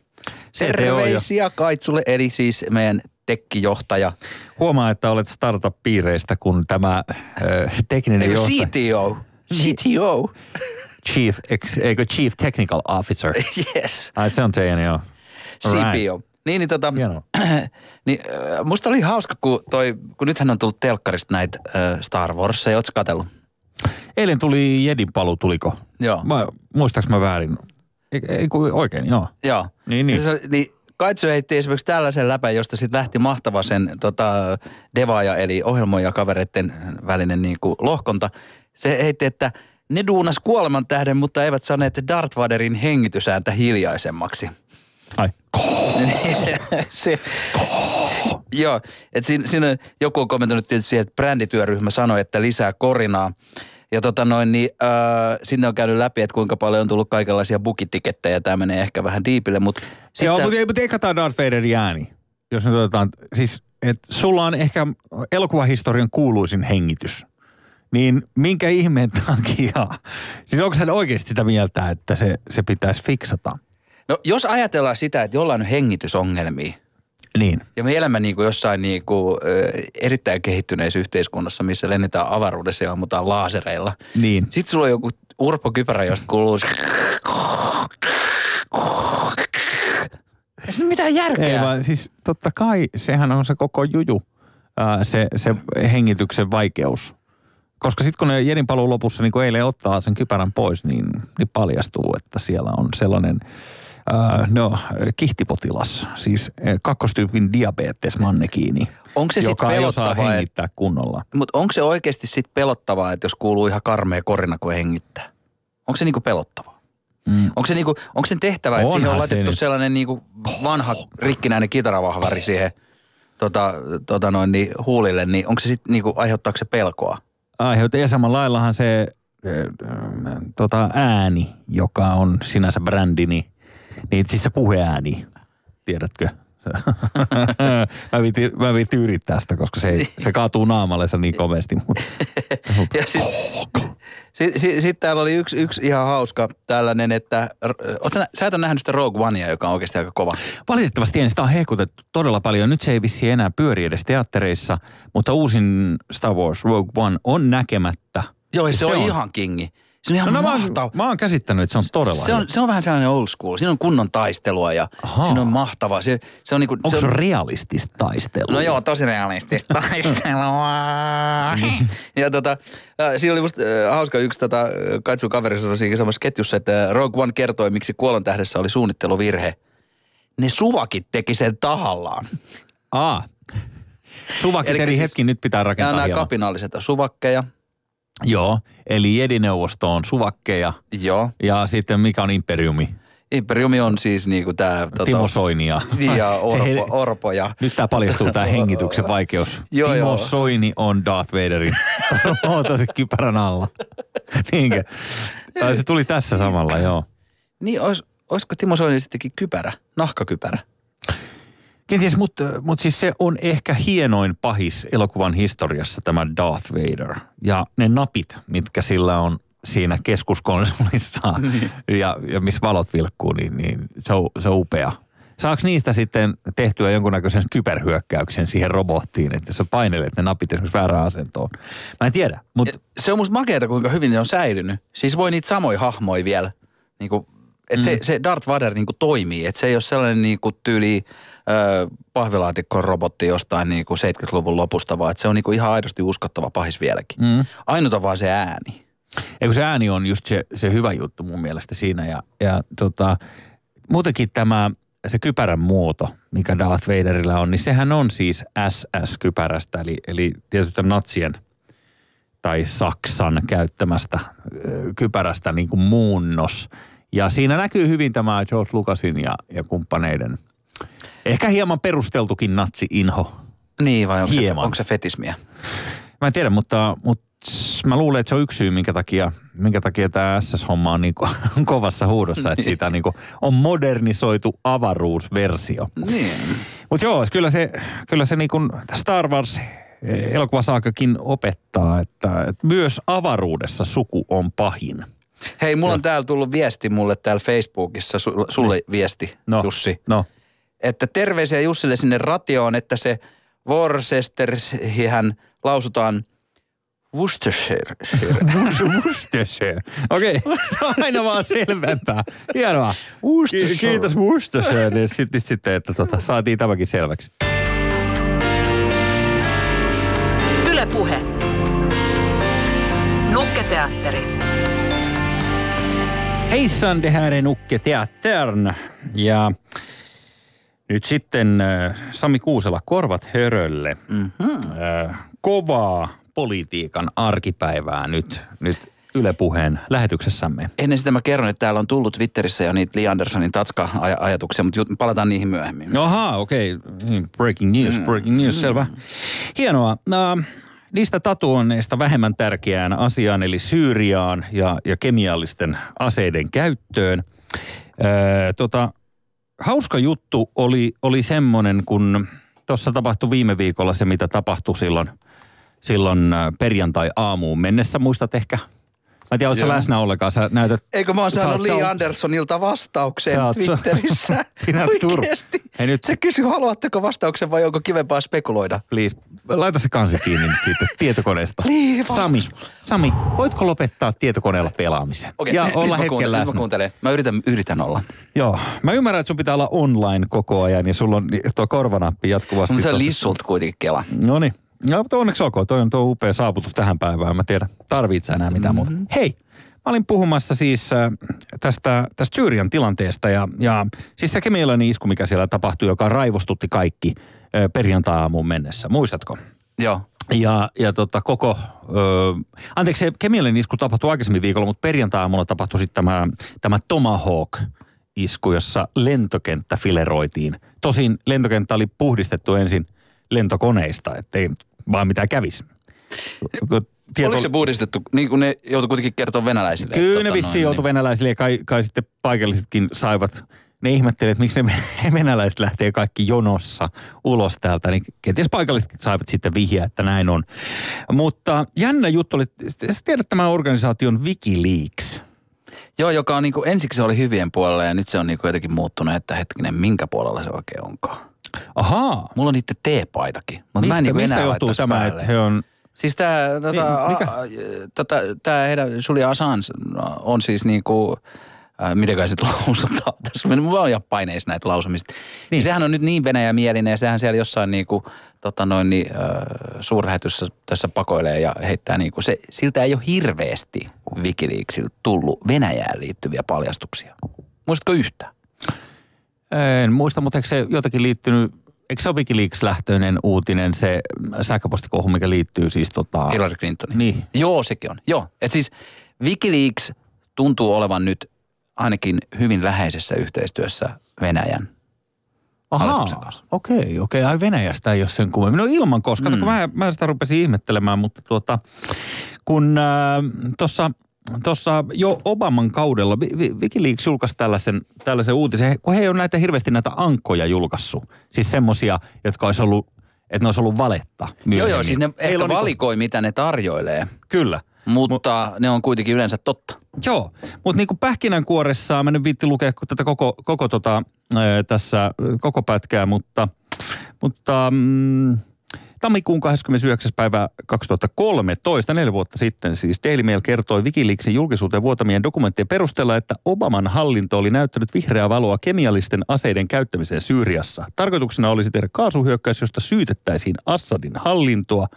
CTO jo. Terveisiä Kaitsulle, eli siis meidän tekkijohtaja. Huomaa, että olet startup-piireistä, kun tämä ö, tekninen Eikö johtaja... CTO? CTO. Chief, ex, eikö Chief Technical Officer? [laughs] yes. Ai se on teidän, joo. CPO. Niin, niin tota, [clears throat] niin, äh, musta oli hauska, kun, toi, kun nythän on tullut telkkarista näitä äh, Star Warsia, ootko katsellut? Eilen tuli Jedin palu, tuliko? Joo. Vai, muistaaks mä väärin? Ei, ei kun oikein, joo. Joo. Niin, niin. Se, niin Kaitsu heitti esimerkiksi tällaisen läpän, josta sitten lähti mahtava sen tota, devaaja, eli ohjelmoija kavereiden välinen niin kuin lohkonta. Se heitti, että ne duunas kuoleman tähden, mutta eivät saaneet Darth Vaderin hengitysääntä hiljaisemmaksi. Ai. Niin se, se, joo, että siinä, siinä joku on kommentoinut tietysti siihen, että brändityöryhmä sanoi, että lisää korinaa. Ja tota noin, niin äh, sinne on käynyt läpi, että kuinka paljon on tullut kaikenlaisia bukitikettejä. Tämä menee ehkä vähän diipille, mutta Sitten... Joo, mutta, ei- mutta ei katsotaan Darth Vaderin ääni. Jos nyt otetaan, siis, että sulla on ehkä elokuvahistorian kuuluisin hengitys. Niin minkä ihmeen takia? Siis onko hän oikeasti sitä mieltä, että se, se pitäisi fiksata? No jos ajatellaan sitä, että jollain on hengitysongelmia, Niin. ja me elämme niin kuin jossain niin kuin, erittäin kehittyneessä yhteiskunnassa, missä lennetään avaruudessa ja ammutaan laasereilla. Niin. Sitten sulla on joku urpo kypärä, josta kuuluu... Ei mitään järkeä. Ei vaan siis totta kai sehän on se koko juju, ää, se, se hengityksen vaikeus. Koska sitten kun ne Jedin paluu lopussa, niin kun eilen ottaa sen kypärän pois, niin, niin paljastuu, että siellä on sellainen no, kihtipotilas, siis ää, kakkostyypin diabetes mannekiini, Onko se sitten joka ei osaa pelottavaa, et, hengittää kunnolla. mutta onko se oikeasti sitten pelottavaa, että jos kuuluu ihan karmea korina, kun hengittää? Onko se niinku pelottavaa? Mm. Onko se, niinku, onko sen tehtävä, että siihen on se laitettu nyt. sellainen niinku vanha rikkinäinen kitaravahvari siihen tota, tota noin, niin, huulille, niin onko se sitten niinku, aiheuttaako se pelkoa? Aiheuttaa. Ja samalla laillahan se tota, ääni, joka on sinänsä brändi, niin, niin siis se puheääni, tiedätkö? [laughs] mä, viitin, mä viitin yrittää sitä, koska se, ei, se kaatuu naamallensa niin komeasti. [laughs] Ja sitten sit, sit, sit täällä oli yksi, yksi ihan hauska tällainen, että oot sä, sä et ole nähnyt sitä Rogue Onea, joka on oikeasti aika kova. valitettavasti en sitä on hehkutettu todella paljon. Nyt se ei vissi enää pyöri edes teattereissa, mutta uusin Star Wars Rogue One on näkemättä. Joo, se, se on, ihan kingi. Se on ihan No, no, mä, mahtava. mä oon käsittänyt, että se on todella Se hyvä. on, se on vähän sellainen old school. Siinä on kunnon taistelua ja Ahaa. siinä on mahtava. Se, se on niinku, Onko se se on, realistista taistelua? No joo, tosi realistista [laughs] taistelua. ja tota, siinä oli musta äh, hauska yksi tota, äh, Kaitsun kaveri sanoi siinä samassa ketjussa, että Rogue One kertoi, miksi kuolon tähdessä oli suunnitteluvirhe. Ne suvakit teki sen tahallaan. Aa. Suvakit Elikkä eri siis- hetki nyt pitää rakentaa nämä kapinalliset suvakkeja. Joo, eli jedineuvosto on suvakkeja Joo. ja sitten mikä on imperiumi? Imperiumi on siis niinku tää... Tota, Timo Soini ja... Niin, ja [laughs] Se Orpo, he- Orpo ja... Nyt tämä paljastuu tämä hengityksen [laughs] vaikeus. Joo, Timo joo. Soini on Darth Vaderin [laughs] muotoisen kypärän alla. Niinkö? Tai se tuli tässä samalla, [clears throat] joo. Niin, ois, olisiko Timo Soini sittenkin kypärä? Nahkakypärä? Kenties, mutta mut siis se on ehkä hienoin pahis elokuvan historiassa tämä Darth Vader. Ja ne napit, mitkä sillä on siinä keskuskonsolissa [laughs] ja, ja missä valot vilkkuu, niin, niin se, on, se on upea. Saako niistä sitten tehtyä jonkunnäköisen kyberhyökkäyksen siihen robottiin, että sä painelet ne napit esimerkiksi väärään asentoon? Mä en tiedä, mutta Se on musta makeeta, kuinka hyvin ne on säilynyt. Siis voi niitä samoja hahmoja vielä. Niin kuin, että se, se Darth Vader niin kuin toimii. Että se ei ole sellainen niin kuin tyyli pahvilaatikon robotti jostain niin kuin 70-luvun lopusta, vaan että se on niin kuin ihan aidosti uskottava pahis vieläkin. Mm. Ainut on vaan se ääni. Eikö se ääni on just se, se hyvä juttu mun mielestä siinä. Ja, ja tota, muutenkin tämä, se kypärän muoto, mikä Darth Vaderilla on, niin sehän on siis SS-kypärästä, eli, eli tietysti natsien tai Saksan käyttämästä kypärästä niin kuin muunnos. Ja siinä näkyy hyvin tämä George Lucasin ja, ja kumppaneiden ehkä hieman perusteltukin natsi-inho. Niin vai onko se, Hieman. onko se fetismiä? Mä en tiedä, mutta, mutta mä luulen, että se on yksi syy, minkä takia, minkä takia tämä SS-homma on niin kuin, [laughs] kovassa huudossa, että siitä niin kuin, on modernisoitu avaruusversio. Niin. Mutta joo, kyllä se, kyllä se niin kuin Star Wars elokuvasaakakin opettaa, että, että myös avaruudessa suku on pahin. Hei, mulla on täällä tullut viesti mulle täällä Facebookissa, su- sulle viesti, No, Jussi. No, Että terveisiä Jussille sinne ratioon, että se Worcesterhän lausutaan Worcestershire. Worcestershire. Okei, okay. no aina vaan selvempää. Hienoa. Worcestershire. Ki- Kiitos Worcestershire. Niin sitten, sitten, että tota, saatiin tämäkin selväksi. Yle Puhe. Nukketeatteri. Hejsan, det här är Nukke Teatern. Ja nyt sitten äh, Sami Kuusela, korvat hörölle. Mm-hmm. Äh, kovaa politiikan arkipäivää nyt, nyt Yle Puheen lähetyksessämme. Ennen sitä mä kerron, että täällä on tullut Twitterissä jo niitä Lee Andersonin tatska-ajatuksia, mutta palataan niihin myöhemmin. Ahaa, okei. Okay. Breaking news, breaking news, selvä. Hienoa. No, niistä tatuoinneista vähemmän tärkeään asiaan, eli Syyriaan ja, ja kemiallisten aseiden käyttöön. Öö, tota, hauska juttu oli, oli semmoinen, kun tuossa tapahtui viime viikolla se, mitä tapahtui silloin, silloin äh, perjantai-aamuun mennessä. Muistat ehkä? Mä en tiedä, sä Joo. läsnä ollenkaan. Sä näytät, Eikö mä oon sä saanut sä Lee oot- Andersonilta vastauksen Sä oot- Twitterissä? [laughs] Tur- Oikeesti. Hei nyt- Se kysyi, haluatteko vastauksen vai onko kivempaa spekuloida? please, laita se kansi kiinni nyt siitä tietokoneesta. [laughs] Niin, vastas. Sami, Sami, voitko lopettaa tietokoneella pelaamisen? Okei, ja nyt olla mä hetken nyt läsnä. Mä kuuntelen. Mä yritän, yritän olla. Joo, mä ymmärrän, että sun pitää olla online koko ajan ja sulla on ni- tuo korvanappi jatkuvasti. Mutta se on tossa. Lissult kuitenkin kela. No niin. No, mutta onneksi olkoon. Toi on tuo upea saavutus tähän päivään. Mä tiedän, tarvitset sä enää mitään mm-hmm. muuta. Hei, mä olin puhumassa siis äh, tästä, tästä Syyrian tilanteesta ja, ja siis se kemiallinen isku, mikä siellä tapahtui, joka raivostutti kaikki äh, perjantai-aamuun mennessä. Muistatko? Joo. Ja, ja tota koko, ö, anteeksi se kemiallinen isku tapahtui aikaisemmin viikolla, mutta perjantai-aamulla tapahtui sitten tämä, tämä Tomahawk-isku, jossa lentokenttä fileroitiin. Tosin lentokenttä oli puhdistettu ensin lentokoneista, ettei vaan mitään kävisi. Tieto... Oliko se puhdistettu, niin kuin ne joutui kuitenkin kertoa venäläisille? että Kyllä ne tota vissiin noin, joutui venäläisille ja kai, kai sitten paikallisetkin saivat ne ihmettelivät, että miksi ne [laughs] venäläiset lähtee kaikki jonossa ulos täältä, niin kenties paikallisetkin saivat sitten vihjaa, että näin on. Mutta jännä juttu oli, sä tiedät tämän organisaation Wikileaks. Joo, joka on niinku, ensiksi se oli hyvien puolella ja nyt se on niinku jotenkin muuttunut, että hetkinen, minkä puolella se oikein onkaan. Ahaa. Mulla on niiden teepaitakin, mutta mä Mistä, en niinku mistä johtuu tämä, päälle. että he on... Siis tämä tota, Niin, a- tota, tää heidän Julia Assange on siis niinku, äh, miten kai sit lausutaan [laughs] tässä. Mä oon ihan paineissa näitä lausumista. Niin. niin. sehän on nyt niin venäjämielinen ja sehän siellä jossain niinku, tota noin, niin, äh, suurlähetyssä tässä pakoilee ja heittää niinku, se, siltä ei ole hirveästi Wikileaksilta tullut Venäjään liittyviä paljastuksia. Muistatko yhtään? En muista, mutta eikö se jotenkin liittynyt... Eikö se ole Wikileaks-lähtöinen uutinen, se sähköpostikohu, mikä liittyy siis tota... Hillary Clintonin. Niin. Joo, sekin on. Joo. Et siis Wikileaks tuntuu olevan nyt ainakin hyvin läheisessä yhteistyössä Venäjän kanssa. okei, okei. Ai Venäjästä ei ole sen kummemmin. No ilman, koska mm. mä, mä sitä rupesin ihmettelemään, mutta tuota, kun äh, tuossa Tuossa jo Obaman kaudella Wikileaks julkaisi tällaisen, tällaisen uutisen, kun he ei ole näitä hirveästi näitä ankkoja julkaissut. Siis semmosia, jotka olisi ollut, että ne olisi ollut valetta Joo, myöhemmin. joo, siis ne Heillä ehkä on niinku- valikoi, mitä ne tarjoilee, Kyllä. mutta ne on kuitenkin yleensä totta. Joo, mutta niin kuin pähkinänkuoressa, mä nyt viitti lukea tätä koko, koko tota, ää, tässä koko pätkää, mutta, mutta mm, tammikuun 29. päivä 2013, neljä vuotta sitten siis, Daily Mail kertoi Wikileaksin julkisuuteen vuotamien dokumenttien perusteella, että Obaman hallinto oli näyttänyt vihreää valoa kemiallisten aseiden käyttämiseen Syyriassa. Tarkoituksena olisi tehdä kaasuhyökkäys, josta syytettäisiin Assadin hallintoa,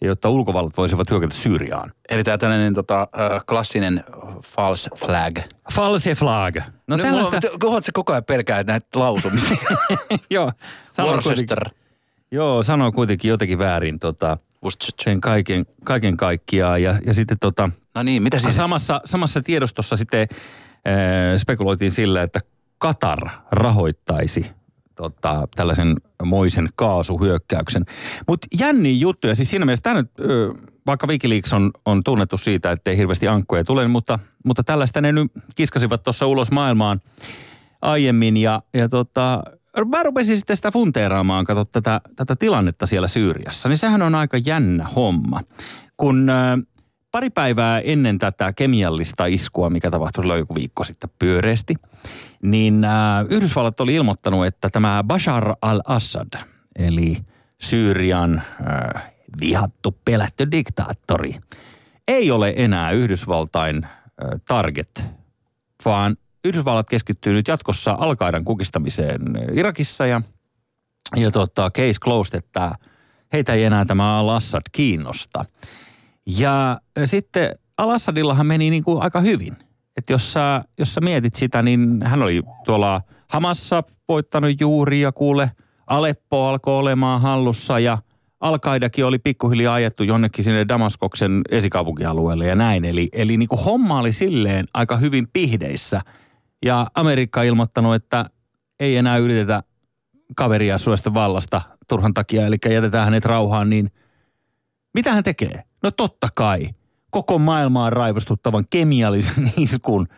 jotta ulkovallat voisivat hyökätä Syyriaan. Eli tämä tällainen tota, klassinen false flag. False flag. No tällaista... Kohot se koko ajan pelkää näitä lausumisia. [laughs] Joo, Worcester. Joo, sanoo kuitenkin jotenkin väärin tota, sen kaiken, kaiken kaikkiaan. Ja, ja sitten tota, No niin, mitä siinä? samassa, samassa tiedostossa sitten äh, spekuloitiin sillä, että Katar rahoittaisi tota, tällaisen moisen kaasuhyökkäyksen. Mutta jänniä juttuja, siis siinä mielessä tämä nyt, ö, vaikka Wikileaks on, on tunnettu siitä, että ei hirveästi ankkoja tule, mutta, mutta tällaista ne nyt kiskasivat tuossa ulos maailmaan aiemmin ja, ja tota, mä rupesin sitten sitä funteeraamaan, kato tätä, tätä tilannetta siellä Syyriassa, niin sehän on aika jännä homma. Kun pari päivää ennen tätä kemiallista iskua, mikä tapahtui silloin joku viikko sitten pyöreästi, niin Yhdysvallat oli ilmoittanut, että tämä Bashar al-Assad, eli Syyrian äh, vihattu, pelätty diktaattori, ei ole enää Yhdysvaltain äh, target, vaan Yhdysvallat keskittyy nyt jatkossa al kukistamiseen Irakissa ja, ja tota, case closed, että heitä ei enää tämä al-Assad kiinnosta. Ja sitten Al-Assadillahan meni niin kuin aika hyvin. Että jos sä, jos sä mietit sitä, niin hän oli tuolla Hamassa voittanut juuri ja kuule Aleppo alkoi olemaan hallussa ja al oli pikkuhiljaa ajettu jonnekin sinne Damaskoksen esikaupunkialueelle ja näin. Eli, eli niin kuin homma oli silleen aika hyvin pihdeissä. Ja Amerikka on ilmoittanut, että ei enää yritetä kaveria suosta vallasta turhan takia, eli jätetään hänet rauhaan, niin mitä hän tekee? No totta kai. Koko maailmaa raivostuttavan kemiallisen [laughs] iskun,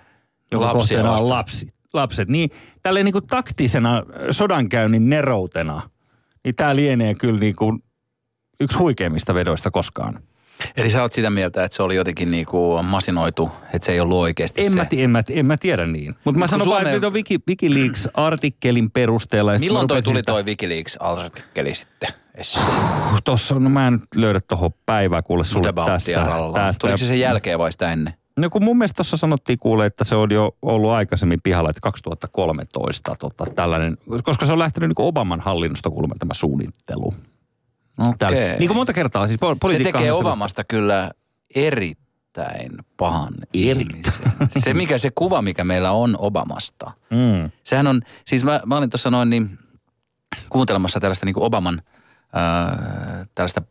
joka Lapsia kohteena on lapsi, lapset. Niin tälleen niin kuin taktisena sodankäynnin neroutena, niin tämä lienee kyllä niin kuin yksi huikeimmista vedoista koskaan. Eli sä oot sitä mieltä, että se oli jotenkin niinku masinoitu, että se ei ollut oikeasti En se. mä, en, mä, en mä tiedä niin. Mutta mä sanon vaan, Suomeen- että nyt on Wiki, Wikileaks-artikkelin perusteella. Milloin toi tuli sitä- toi Wikileaks-artikkeli sitten? Tossa, no mä en nyt löydä tuohon päivää kuule sulle About tässä. tästä. Tuliko se sen jälkeen vai sitä ennen? No kun mun mielestä tuossa sanottiin kuule, että se on jo ollut aikaisemmin pihalla, että 2013 tota, tällainen, koska se on lähtenyt niin Obaman hallinnosta kuulemma tämä suunnittelu. Täällä. Okei. Niin kuin monta kertaa, siis Se tekee Obamasta kyllä erittäin pahan ihmisen. Se, mikä se kuva, mikä meillä on Obamasta. Mm. Sehän on, siis mä, mä olin tuossa noin niin kuuntelemassa tällaista niin kuin Obaman ää, tällaista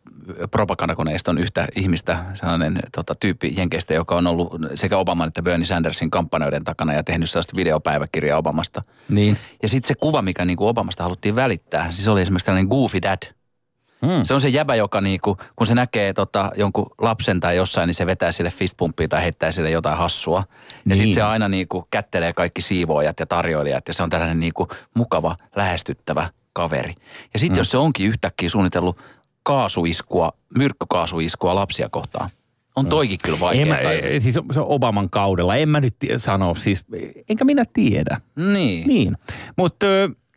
propagandakoneiston yhtä ihmistä, sellainen tota, tyyppi Jenkeistä, joka on ollut sekä Obaman että Bernie Sandersin kampanjoiden takana ja tehnyt sellaista videopäiväkirjaa Obamasta. Niin. Ja sitten se kuva, mikä niin kuin Obamasta haluttiin välittää, siis oli esimerkiksi tällainen goofy dad. Mm. Se on se jäbä, joka niinku, kun se näkee tota, jonkun lapsen tai jossain, niin se vetää sille fistpumppia tai heittää sille jotain hassua. Ja Niin. sitten se aina niinku kättelee kaikki siivoojat ja tarjoilijat ja se on tällainen niinku mukava, lähestyttävä kaveri. Ja sitten mm. jos se onkin yhtäkkiä suunnitellut kaasuiskua, myrkkykaasuiskua lapsia kohtaan, on toikin kyllä En vaikea mä, tajuta. e- siis se on Obaman kaudella, en mä nyt sano, siis enkä minä tiedä. Niin. Niin, mutta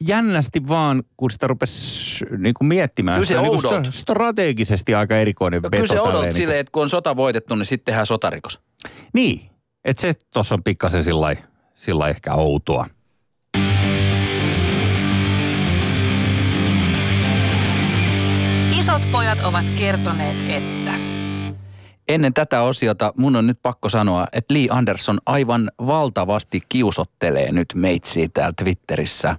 jännästi vaan, kun sitä rupesi niin kuin miettimään. Kyllä se niin kuin strategisesti aika erikoinen No, veto. kyllä se odot niin kuin- silleen, että kun on sota voitettu, niin sitten tehdään sotarikos. Niin, että se tuossa on pikkasen sillä sillä ehkä outoa. Isot pojat ovat kertoneet, että Ennen tätä osiota mun on nyt pakko sanoa, että Lee Anderson aivan valtavasti kiusottelee nyt meitsiä täällä Twitterissä.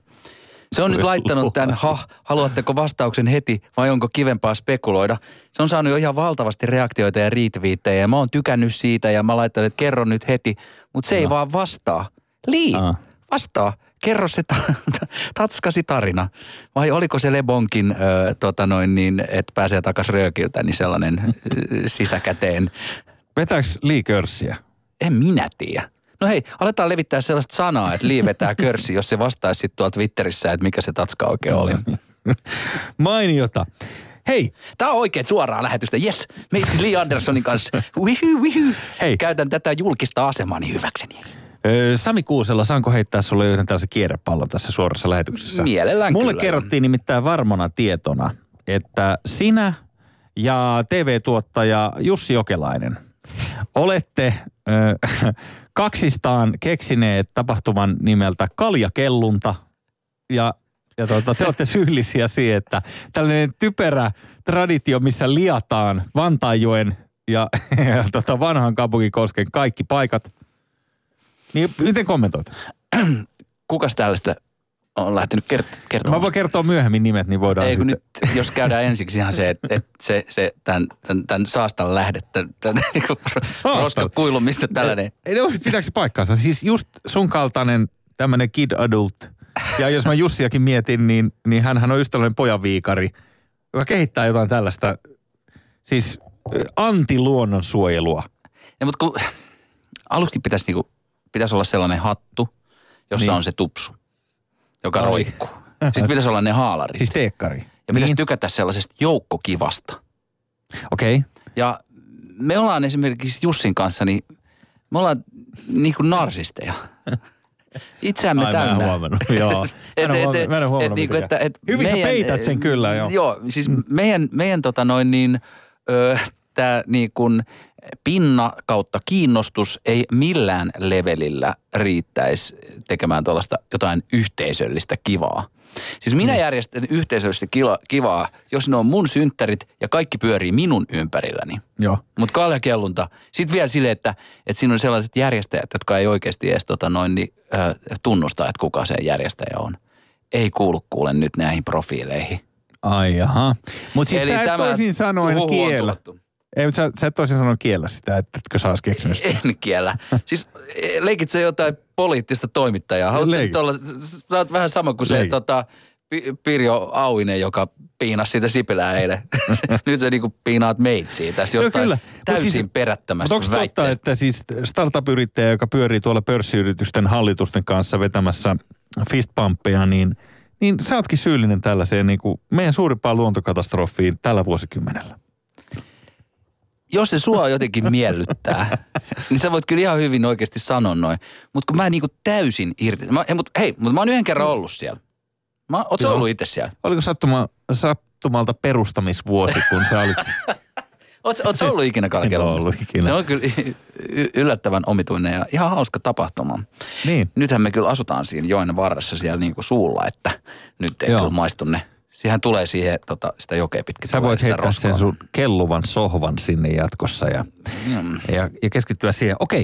Se on nyt laittanut tämän, ha, haluatteko vastauksen heti vai onko kivempaa spekuloida? Se on saanut jo ihan valtavasti reaktioita ja retweettejä ja mä oon tykännyt siitä ja mä laittanut, että kerro nyt heti. Mutta se ei vaan vastaa. Lee, Ah. vastaa. Kerro se ta- tatskasi tarina. Vai oliko se Lebonkin, ö, tota noin niin, että pääsee takaisin röökiltä, niin sellainen sisäkäteen. Vetääks Lee Körssiä? En minä tiedä. No hei, aletaan levittää sellaista sanaa, että Lee vetää [laughs] körssi, jos se vastaisi sitten tuolla Twitterissä, että mikä se tatska oikein oli. [laughs] Mainiota. Hei, Tämä on oikein suoraa lähetystä. Yes, meitsi Lee Andersonin kanssa. Wihu, wihu. Hei. Käytän tätä julkista asemaani hyväkseni. Sami Kuusella, saanko heittää sulle yhden tällaisen kierrepallon tässä suorassa lähetyksessä? Mielellään Mulle kyllä. kerrottiin nimittäin varmana tietona, että sinä ja TV-tuottaja Jussi Jokelainen olette ö, [laughs] kaksistaan keksineet tapahtuman nimeltä Kaljakellunta ja ja tuota, te olette syyllisiä siihen, että tällainen typerä traditio, missä liataan Vantaanjoen ja, ja tota vanhan kaupunkikosken kaikki paikat. Niin miten kommentoit? Kukas tällaista on lähtenyt kert- kertomaan? Mä voin kertoa myöhemmin nimet, niin voidaan Ei kun sitten... nyt, jos käydään ensiksi ihan se, että, että se, se tämän, tämän, tämän saastan lähde, tämän, tämän niin roskakuilun, mistä tällainen. Ei, no, pitääkö se paikkaansa? Siis just sun kaltainen tämmöinen kid adult Ja jos mä Jussiakin mietin, niin, niin hänhän on ystävällinen pojanviikari, joka kehittää jotain tällaista, siis antiluonnonsuojelua. Ja, mutta kun aluksi pitäisi, niinku, pitäisi olla sellainen hattu, jossa Niin. on se tupsu, joka Ai. roikkuu. Sitten pitäisi olla ne haalarit. Siis teekkari. ja pitäisi niin. tykätä sellaisesta joukkokivasta. Okei. Okay. Ja me ollaan esimerkiksi Jussin kanssa, niin me ollaan niin kuin narsisteja. Itseämme Ai, mä en täynnä. huomannut, [laughs] joo. Mä en huomannut- mä en huomannut niinku, mitenkään. että, että Hyvin sä peität sen kyllä, joo. Joo, siis meidän, meidän tota noin niin, ö, tämä niin kuin pinna kautta kiinnostus ei millään levelillä riittäisi tekemään tuollaista jotain yhteisöllistä kivaa. Siis minä järjestän yhteisöllistä kila- kivaa, jos ne on mun synttärit ja kaikki pyörii minun ympärilläni. Joo. Mutta kaljakellunta, sitten vielä silleen, että, että siinä on sellaiset järjestäjät, jotka ei oikeasti edes tota noin, niin, äh, tunnusta, että kuka se järjestäjä on. Ei kuulu kuule nyt näihin profiileihin. Ai jaha. Mutta siis sä et toisin sanoen kiellä. tuotu. Ei, mutta sä, sä et toisin sanoen kiellä sitä, että etkö sä keksinyt sitä. En kiellä. Siis eh, leikit se jotain poliittista toimittajaa. Haluatko sä olla, sä oot vähän sama kuin se Leikit. tota, Pi- Pirjo Auinen, joka piinasi sitä Sipilää eilen. [laughs] nyt sä niinku piinaat meitä siitä tästä No jostain kyllä. Täysin siis- perättömästä Mutta onko totta, että siis startup-yrittäjä, joka pyörii tuolla pörssiyritysten hallitusten kanssa vetämässä fistpumpeja, niin, niin sä ootkin syyllinen tällaiseen niin kuin meidän suurimpaan luontokatastrofiin tällä vuosikymmenellä. Jos se sua jotenkin miellyttää, [laughs] niin sä voit kyllä ihan hyvin oikeasti sanoa noin. Mutta kun mä niinku täysin irti. Mä, hei, mutta hei, mut mä oon yhden kerran ollut siellä. Mä, oot sä ollut itse siellä? Oliko sattuma, sattumalta perustamisvuosi, kun sä olit... [laughs] Oot, oot sä ollut ikinä kalkella? ollut ikinä. Se on kyllä yllättävän omituinen ja ihan hauska tapahtuma. niin. Nythän me kyllä asutaan siinä joen varressa siellä niinku suulla, että nyt ei Joo. kyllä maistu ne. Siihen tulee siihen tota, sitä jokea pitkin. Sä voit heittää sen roskaa. sun kelluvan sohvan sinne jatkossa ja, Mm. ja, ja keskittyä siihen. Okei,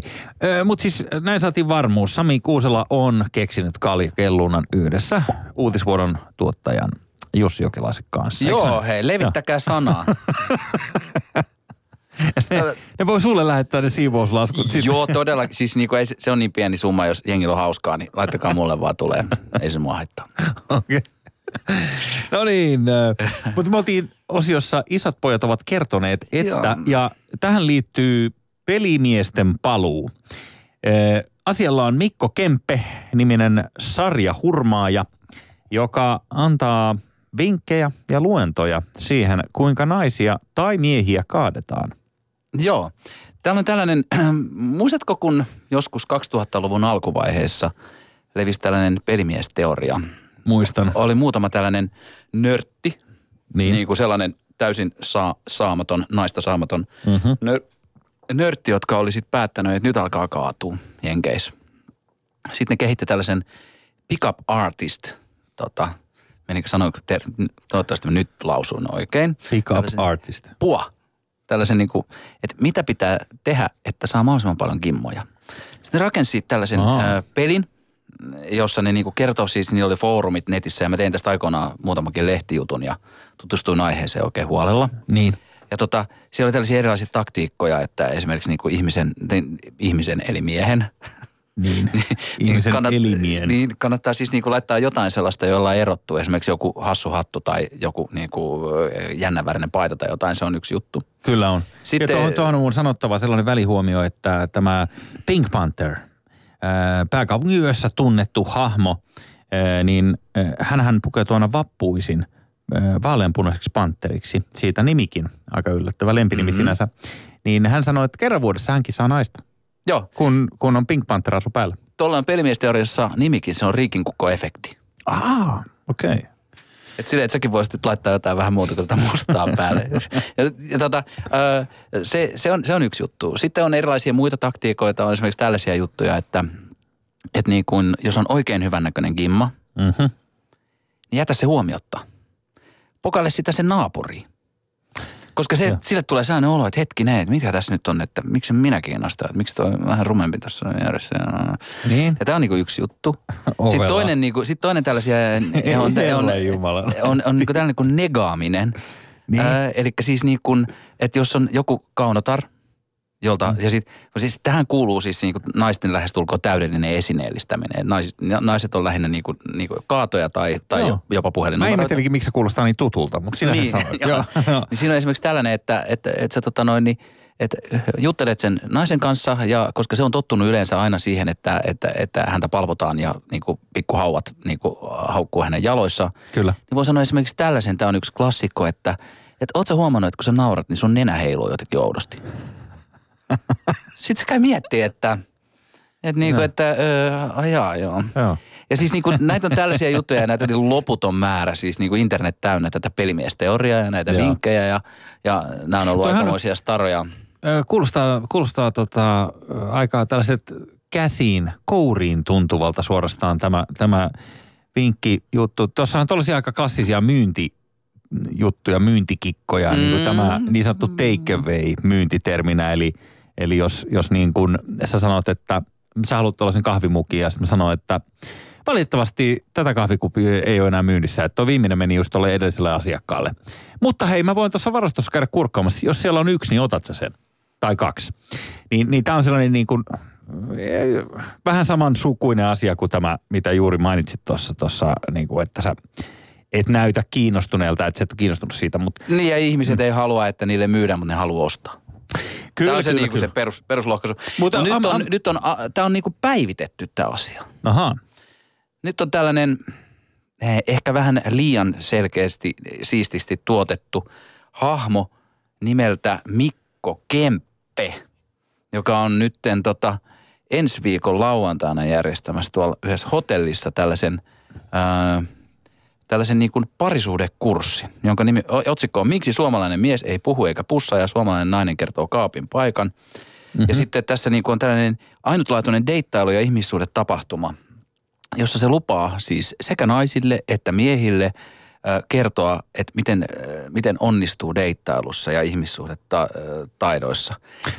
mutta siis näin saatiin varmuus. Sami Kuusela on keksinyt kaljakellunnan yhdessä uutisvuodon tuottajan Jussi Jokelaisen kanssa. Joo, hei, levittäkää sanaa. [laughs] Ne, ne voi sulle lähettää ne siivouslaskut sitten. Joo, todellakin. Siis niinku ei, se- on niin pieni summa, jos jengillä on hauskaa, niin laittakaa mulle vaan tulee. Ei se mua haittaa. [laughs] Okei. No niin, äh, [laughs] mutta me oltiin osiossa Isot pojat ovat kertoneet, että, Joo. ja tähän liittyy pelimiesten paluu. Äh, Asialla on Mikko Kemppe, niminen sarjahurmaaja, joka antaa vinkkejä ja luentoja siihen, kuinka naisia tai miehiä kaadetaan. Joo. Täällä on tällainen, [clears throat] muistatko kun joskus 2000-luvun alkuvaiheessa levisi tällainen pelimiesteoria? Muistan. Oli muutama tällainen nörtti, Niin. niin, kuin sellainen täysin saa, saamaton, naista saamaton Mhm. nör, nörtti, jotka oli sitten päättänyt, että nyt alkaa kaatua Jenkeissä. Sitten ne kehitti tällaisen pickup artist, tota, menikö sanoa, toivottavasti mä nyt lausun oikein. Pick up Tällaisen- artist. pua. Tällaisen niin kuin, että mitä pitää tehdä, että saa mahdollisimman paljon kimmoja. Sitten ne rakensi tällaisen Aa. ää, pelin, jossa ne niin kuin kertoo siis, niillä oli foorumit netissä ja mä tein tästä aikoinaan muutamakin lehtijutun ja tutustuin aiheeseen oikein huolella. Niin. Ja tota, siellä oli tällaisia erilaisia taktiikkoja, että esimerkiksi niin kuin ihmisen, ihmisen eli miehen [laughs] Niin. Ihmisen kannat- elimien. Niin kannattaa siis niin kuin laittaa jotain sellaista, jolla erottuu. Esimerkiksi joku hassu hattu tai joku niin kuin jännävärinen paita tai jotain, se on yksi juttu. Kyllä on. Sitten, Sitten- ja tuohon, tuohon on mun sanottava sellainen välihuomio, että tämä Pink Panther, ää, pääkaupungin yössä tunnettu hahmo, ää, niin hän hän pukeutuu aina vappuisin vaaleanpunaiseksi panteriksi. Siitä nimikin, aika yllättävä lempinimi mm-hmm. sinänsä. Niin hän sanoi, että kerran vuodessa hänkin saa naista, Joo, kun, kun on Pink Panther asu päällä. tuolla on pelimiesteoriassa nimikin, se on riikinkukko-efekti. Aa, okei. Okay. Et silleen, että säkin voisit laittaa jotain vähän muuta kuin tätä mustaa päälle. [laughs] Ja, ja tota, se, se, on, se on yksi juttu. Sitten on erilaisia muita taktiikoita. On esimerkiksi tällaisia juttuja, että, että niin kun, jos on oikein hyvännäköinen gimma, Mm-hmm. niin jätä se huomiotta. Pokaile sitä sen naapuriin. Koska se, sille tulee sellainen olo, että hetkinen, että mikä tässä nyt on, että miksi minä kiinnostaa, että miksi toi vähän rumempi tässä on järjessä. Niin. Ja tämä on niinku yksi juttu. [laughs] Ovela. Sitten toinen, niinku, sit toinen tällaisia [laughs] on, on, Herra Jumala. on, on niinku tällainen kuin negaaminen. Niin. Ää, eli siis niin kuin, että jos on joku kaunotar, Jolta, ja sit, siis tähän kuuluu siis niin kuin naisten lähestulkoon täydellinen esineellistäminen. Naiset, naiset on lähinnä niin kuin, niin kuin kaatoja tai, tai Joo. jopa puhelin. Mä ihmettelinkin, miksi se kuulostaa niin tutulta, mutta sinä niin, sanoit. [laughs] joo. Joo, niin siinä on esimerkiksi tällainen, että, että, että sä tota noin, niin, että juttelet sen naisen kanssa, ja koska se on tottunut yleensä aina siihen, että, että, että häntä palvotaan ja niin kuin pikkuhauvat niin kuin haukkuu hänen jaloissaan, Kyllä. niin voi sanoa esimerkiksi tällaisen, tämä on yksi klassikko, että, että oot sä huomannut, että kun sä naurat, niin sun nenä heiluu jotenkin oudosti. Sitten se käy miettiä, että, että, niin kuin, Joo. että öö, ajaa joo. Joo. Ja siis niin kuin, näitä on tällaisia juttuja ja näitä on loputon määrä, siis niin kuin internet täynnä tätä pelimiesteoriaa ja näitä Joo. vinkkejä ja, ja nämä on ollut Toihan on- aikamoisia staroja. Kuulostaa, kuulostaa tota, ö, aika tällaiset käsiin, kouriin tuntuvalta suorastaan tämä, tämä vinkkijuttu. Tuossa on tollaisia aika klassisia myyntijuttuja, myyntikikkoja, mm. niin kuin tämä niin sanottu take away myyntiterminä. Eli, eli jos, jos niin kuin sä sanot, että sä haluat tuollaisen kahvimukin ja sitten mä sanon, että valitettavasti tätä kahvikupia ei ole enää myynnissä. Että viimeinen meni just tuolle edelliselle asiakkaalle. Mutta hei, mä voin tuossa varastossa käydä kurkkaamassa. Jos siellä on yksi, niin otat sä sen. Tai kaksi. Niin, niin tämä on sellainen niin kuin, eh, vähän saman sukuinen asia kuin tämä, mitä juuri mainitsit tuossa, tuossa, niin kuin, että sä et näytä kiinnostuneelta, että sä et ole kiinnostunut siitä. Mutta Niin ja ihmiset ei halua, että niille myydään, mutta ne haluaa ostaa. Kyllä, tämä on se, kyllä, niin kuin se kyllä. perus, peruslohkaisu. Mutta Mutta nyt on, am- nyt on, a- tämä on niin kuin päivitetty tämä asia. Ahaa. Nyt on tällainen eh, ehkä vähän liian selkeästi, siististi tuotettu hahmo nimeltä Mikko Kemppe, joka on nytten tota, ensi viikon lauantaina järjestämässä tuolla yhdessä hotellissa tällaisen, ää, tällaisen niin kuin parisuhdekurssin, jonka nimi, otsikko on Miksi suomalainen mies ei puhu eikä pussa ja suomalainen nainen kertoo kaapin paikan. Mm-hmm. Ja sitten tässä niin kuin on tällainen ainutlaatuinen deittailu- ja ihmissuhdetapahtuma, jossa se lupaa siis sekä naisille että miehille kertoa, että miten, miten onnistuu deittailussa ja ihmissuhdetaidoissa.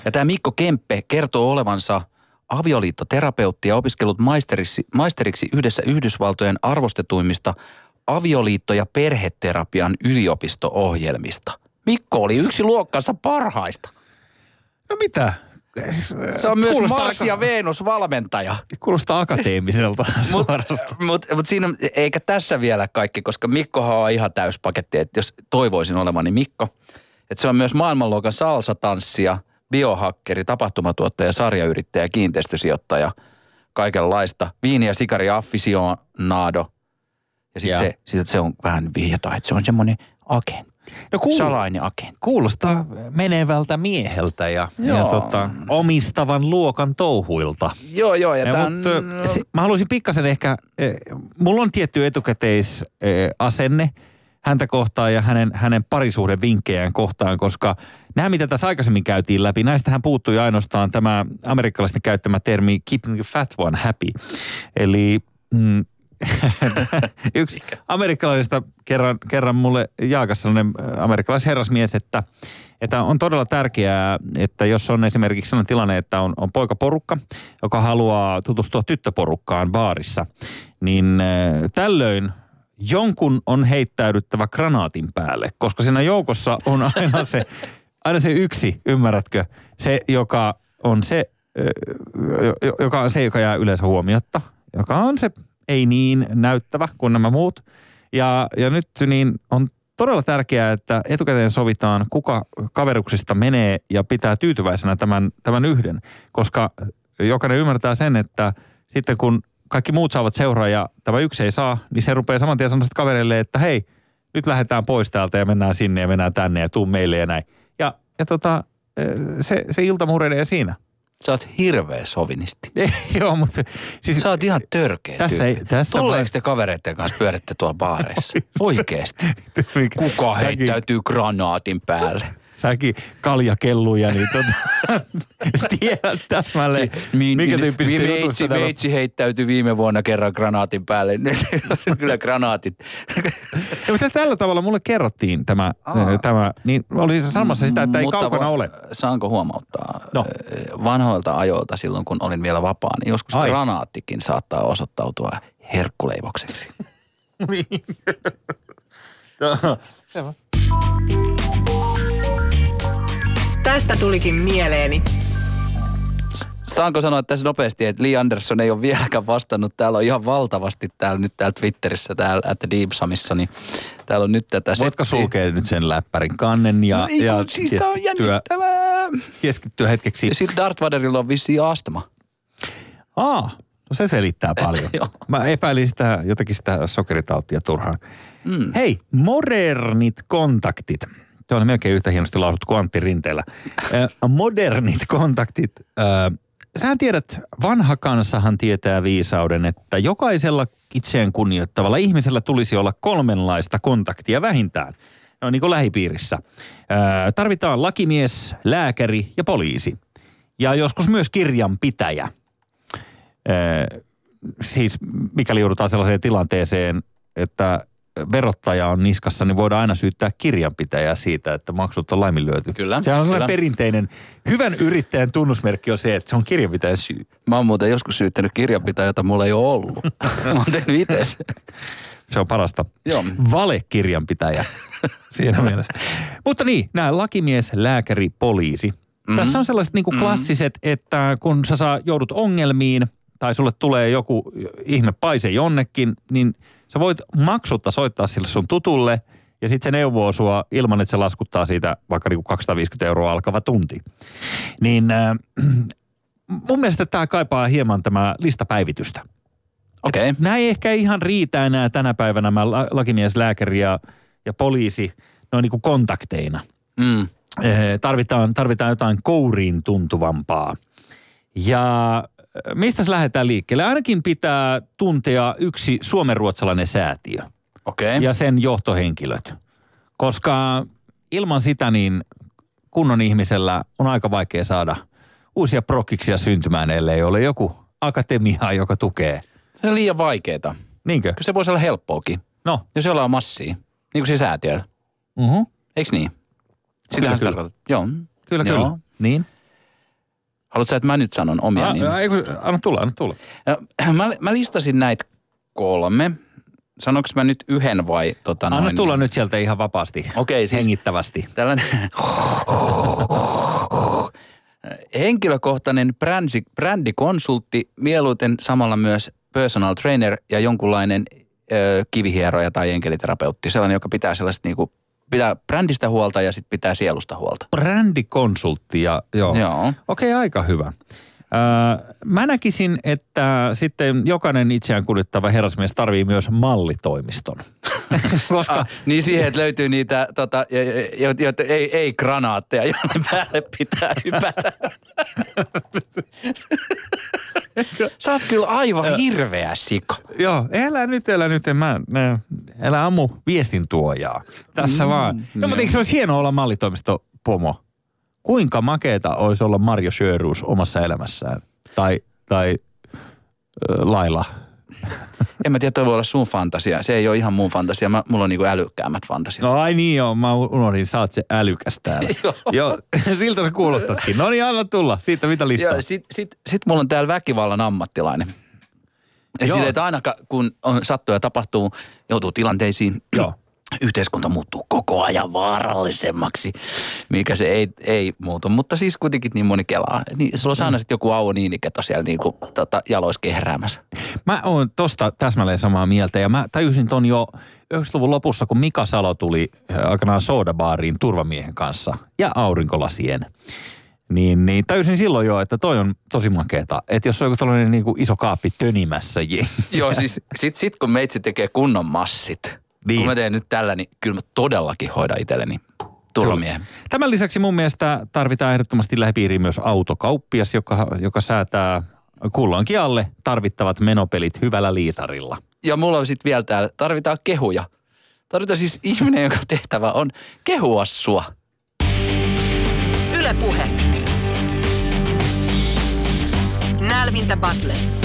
Ja tämä Mikko Kemppe kertoo olevansa avioliittoterapeutti ja opiskellut maisteriksi, maisteriksi yhdessä Yhdysvaltojen arvostetuimmista avioliitto- ja perheterapian yliopisto-ohjelmista. Mikko oli yksi luokkansa parhaista. No mitä? Se on myös Kuulostaa Mars ja Venus valmentaja. Kuulostaa akateemiselta [laughs] Mutta suorastaan. mut, mut siinä, eikä tässä vielä kaikki, koska Mikkohan on ihan täyspaketti, että jos toivoisin olevani Mikko. Että se on myös maailmanluokan salsatanssija, biohakkeri, tapahtumatuottaja, sarjayrittäjä, kiinteistösijoittaja, kaikenlaista. Viini- ja sikari afficionado. Ja sitten se, sit se on vähän vihjataan, että se on semmoinen agentti, No kuul- salainen agentti. kuulostaa menevältä mieheltä ja, ja tota, omistavan luokan touhuilta. Joo, joo. Ja, Ja, tämän, mutta se, mä haluaisin pikkasen ehkä, eh, mulla on tietty etukäteisasenne häntä kohtaan ja hänen, hänen parisuhden vinkkejään kohtaan, koska nämä, mitä tässä aikaisemmin käytiin läpi, näistähän puuttui ainoastaan tämä amerikkalaisten käyttämä termi keeping the fat one happy. Eli mm, [laughs] yksi amerikkalaisista kerran, kerran mulle jaakas sellainen äh, amerikkalaisherrasmies, että, että on todella tärkeää, että jos on esimerkiksi sellainen tilanne, että on, on poikaporukka, joka haluaa tutustua tyttöporukkaan baarissa, niin äh, tällöin jonkun on heittäydyttävä granaatin päälle, koska siinä joukossa on [laughs] aina se, aina se yksi, ymmärrätkö, se, joka on se, jo- joka on se, joka jää yleensä huomiotta, joka on se ei niin näyttävä kuin nämä muut. Ja, ja nyt niin on todella tärkeää, että etukäteen sovitaan, kuka kaveruksista menee ja pitää tyytyväisenä tämän, tämän yhden, koska jokainen ymmärtää sen, että sitten kun kaikki muut saavat seuraa ja tämä yksi ei saa, niin se rupeaa saman tien sanoa sitten kavereille, että hei, nyt lähdetään pois täältä ja mennään sinne ja mennään tänne ja tuu meille ja näin. Ja, ja tota, se, se ilta murenee siinä. Sä oot hirveä sovinisti. [laughs] Joo, mutta siis Sä oot ihan törkeä Tässä ei- tässä Tulleeko vai- te kavereiden kanssa pyöritte tuolla baareissa? [laughs] Oikeesti. Kuka heittäytyy granaatin päälle? [laughs] säkin kaljakelluja, niin tota, [laughs] tiedät täsmälleen, Mi- minkä mi- tyyppistä mi- jutusta meitsi, täällä on. meitsi heittäytyi viime vuonna kerran granaatin päälle. [laughs] Nyt kyllä granaatit. Ja, mutta tällä tavalla mulle kerrottiin tämä, Aa. tämä niin oli sanomassa sitä, että ei Mutta kaukana ole. Saanko huomauttaa? No. Ö, Vanhoilta ajoilta silloin, kun olin vielä vapaa, niin joskus Ai. granaattikin saattaa osoittautua herkkuleivokseksi. [laughs] Se on. Tästä tulikin mieleeni. Saanko sanoa tässä nopeasti, että Lee Anderson ei ole vieläkään vastannut. Täällä on ihan valtavasti täällä nyt täällä Twitterissä, täällä at Deepsamissa, niin täällä on nyt tätä Voitko settiä. sulkea nyt sen läppärin kannen ja, No ei, ja siis tää on keskittyä, jännittävää. keskittyä hetkeksi? Ja sitten Darth Vaderilla on vissiin astma. Aa, no se selittää [laughs] paljon. Mä epäilin sitä, jotakin sitä sokeritautia turhaan. Mm. Hei, modernit kontaktit. Se on melkein yhtä hienosti lausuttu kuin Antti Rinteellä. Modernit kontaktit. Äh, sähän tiedät, vanha kansahan tietää viisauden, että jokaisella itseään kunnioittavalla ihmisellä tulisi olla kolmenlaista kontaktia vähintään. Ne on niin kuin lähipiirissä. Äh, tarvitaan lakimies, lääkäri ja poliisi. Ja joskus myös kirjanpitäjä. Siis mikäli joudutaan sellaiseen tilanteeseen, että verottaja on niskassa, niin voidaan aina syyttää kirjanpitäjää siitä, että maksut on laiminlyöty. Kyllä, Se on sellainen kyllä. perinteinen, hyvän yrittäjän tunnusmerkki on se, että se on kirjanpitäjän syy. Mä oon muuten joskus syyttänyt kirjanpitäjää, jota mulla ei ole ollut. [laughs] Mä oon tehnyt itse. Se on parasta. Joo. Valekirjanpitäjä siinä [laughs] mielessä. Mutta niin, nämä lakimies, lääkäri, poliisi. Mhm. Mm-hmm. Tässä on sellaiset niin kuin klassiset, että kun sä saa, joudut ongelmiin tai sulle tulee joku ihme paise jonnekin, niin sä voit maksutta soittaa sille sun tutulle ja sitten se neuvoo sua ilman, että se laskuttaa siitä vaikka niin kuin 250 euroa alkava tunti. Niin äh, [clears throat] mun mielestä tämä kaipaa hieman tämä listapäivitystä. Okei. Okay. Nämä ei ehkä ihan riitä enää tänä päivänä nämä la- lakimies, lääkäri ja, ja poliisi noin niin kuin kontakteina. Mm. Eh, Tarvitaan, tarvitaan jotain kouriin tuntuvampaa. Ja mistä lähdetään liikkeelle? Ainakin pitää tuntea yksi suomenruotsalainen säätiö. Okay. ja sen johtohenkilöt. Koska ilman sitä niin kunnon ihmisellä on aika vaikea saada uusia prokkiksia syntymään, ellei ole joku akatemia, joka tukee. Se on liian vaikeeta. Niinkö? Kyllä se voisi olla helppoakin, No, jos jollain on massia. Niin kuin siinä säätiöllä. uh-huh. Eiks niin? Kyllä, Sitähän kyllä. tarkoittaa. Joo. Kyllä, Joo. kyllä. Niin. Haluatko sä, että mä nyt sanon omia Ah, nimiä? ei, kun- anna tulla, anna tulla. No, mä, mä listasin näitä kolme. Sanoinko mä nyt yhden vai tota Anna noin? tulla nyt sieltä ihan vapaasti. Okei, siis- Hengittävästi. Tällainen henkilökohtainen brändi, brändikonsultti, mieluiten samalla myös personal trainer ja jonkunlainen ö, kivihieroja tai enkeliterapeutti. Sellainen, joka pitää sellaista niinku, pitää brändistä huolta ja sitten pitää sielusta huolta. Brändikonsultti ja joo. Joo. Okei, aika hyvä. Öö, mä näkisin, että sitten jokainen itseään kuljettava herrasmies tarvii myös mallitoimiston. [laughs] Koska Ah, niin siihen, että löytyy niitä, tota, jo, jo, jo, ei, ei granaatteja, joiden päälle pitää hypätä. [laughs] Sä oot kyllä aivan hirveä sika. Joo, älä nyt, älä nyt, mä, mä, älä ammu viestin tuojaa. Tässä mm, vaan. No, mutta eikö se olisi hienoa olla mallitoimisto pomo? Kuinka makeeta olisi olla Mario Sjöruus omassa elämässään? Tai, tai äh, Laila. En mä tiedä, toi voi olla sun fantasia. Se ei ole ihan mun fantasia. Mä, mulla on niinku älykkäämmät fantasiat. No ai niin joo, mä unohdin, sä oot se älykäs täällä. [laughs] Joo. joo, [laughs] siltä sä kuulostatkin. No niin, anna tulla. Siitä mitä listaa. Ja sit, sit, sit mulla on täällä väkivallan ammattilainen. Et Joo. sille, että aina kun on sattuu ja tapahtuu, joutuu tilanteisiin, Joo. Yhteiskunta muuttuu koko ajan vaarallisemmaksi, mikä se ei, ei muutu. Mutta siis kuitenkin niin moni kelaa. Niin, sulla on aina sitten joku Auo Niiniketo siellä niinku, tota, jaloissa kehräämässä. Mä oon tosta täsmälleen samaa mieltä ja mä tajusin ton jo 90-luvun lopussa, kun Mika Salo tuli äh, aikanaan sodabaariin turvamiehen kanssa ja aurinkolasien. Niin, niin tajusin silloin jo, että toi on tosi makeeta. Että jos on joku tällainen niin kuin iso kaappi tönimässä jengi. Joo, siis sit, sit kun meitsi tekee kunnon massit, Niin. kun mä teen nyt tällä, niin kyllä mä todellakin hoidan itselleni turvamiehen. Tämän lisäksi mun mielestä tarvitaan ehdottomasti lähipiiriin myös autokauppias, joka, joka säätää kulloinkin alle tarvittavat menopelit hyvällä liisarilla. Ja mulla on sitten vielä täällä, tarvitaan kehuja. Tarvitaan siis [laughs] ihminen, jonka tehtävä on kehua sua. Yle Puhe. Nälvintä Battle.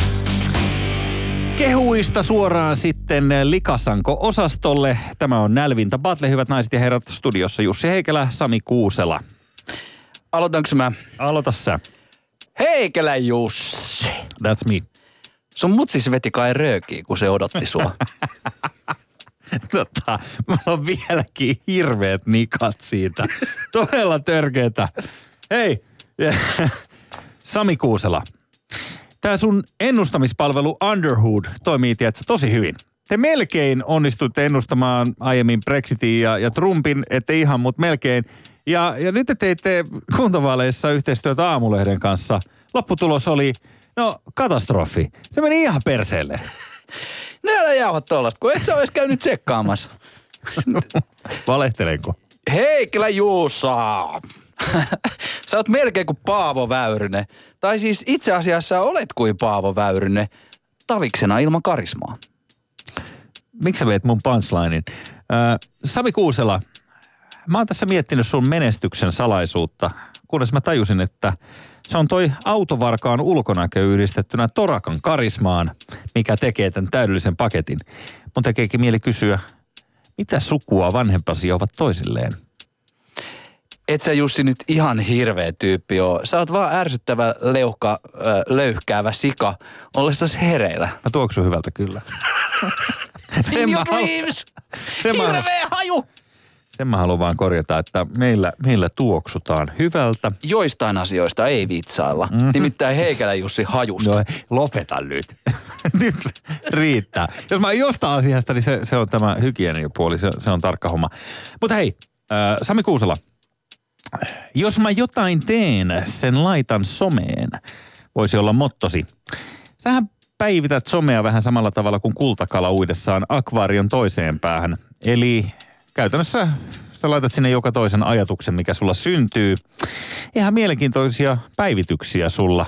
Kehuista suoraan sitten Likasanko-osastolle. Tämä on Nälvintä Battle, hyvät naiset ja herrat, studiossa Jussi Heikelä, Sami Kuusela. Aloitanko mä? Aloita sä. Heikelä Jussi. That's me. Sun mutsis veti kai röökiä, kun se odotti sua. [laughs] Tota, mulla on vieläkin hirveät nikat siitä. Todella törkeetä. Hei, [laughs] Sami Kuusela, tämä sun ennustamispalvelu Underhood toimii, tiedätkö, tosi hyvin. Te melkein onnistuitte ennustamaan aiemmin Brexitin ja, ja Trumpin, ette ihan, mutta melkein. Ja, ja nyt te teitte kuntavaaleissa yhteistyötä Aamulehden kanssa. Lopputulos oli, no, katastrofi. Se meni ihan perseelle. [laughs] No älä jauha tollasta, kun et sä ois käynyt tsekkaamassa. [laughs] Valehtelenko? Heikkilä Juusa! Sä oot melkein kuin Paavo Väyrynen. Tai siis itse asiassa olet kuin Paavo Väyrynen, taviksena ilman karismaa. Miksi sä veet mun punchlinein? Äh, Sami Kuusela, mä oon tässä miettinyt sun menestyksen salaisuutta, kunnes mä tajusin, että se on toi autovarkaan ulkonäkö yhdistettynä Torakan karismaan, mikä tekee tämän täydellisen paketin. Mun tekeekin mieli kysyä, mitä sukua vanhempasi ovat toisilleen? Et sä Jussi nyt ihan hirveä tyyppi oo. Sä oot vaan ärsyttävä, leuhka, ö, löyhkäävä sika ollessasi hereillä. Mä tuoksun hyvältä kyllä. [laughs] In your dreams! [laughs] sen, mä, Hirveä haju! sen mä haluan vaan korjata, että meillä, meillä tuoksutaan hyvältä. Joistain asioista ei vitsailla. Mm-hmm. Nimittäin Heikelä Jussi hajusta. No lopeta nyt. [laughs] nyt riittää. Jos mä jostain asiasta, niin se, se on tämä hygieniapuoli, se, se on tarkka homma. Mutta hei, äh, Sami Kuusela, jos mä jotain teen, sen laitan someen, voisi olla mottosi. Sähän päivität somea vähän samalla tavalla kuin kultakala uidessaan akvaarion toiseen päähän. Eli käytännössä sä laitat sinne joka toisen ajatuksen, mikä sulla syntyy. Ihan mielenkiintoisia päivityksiä sulla.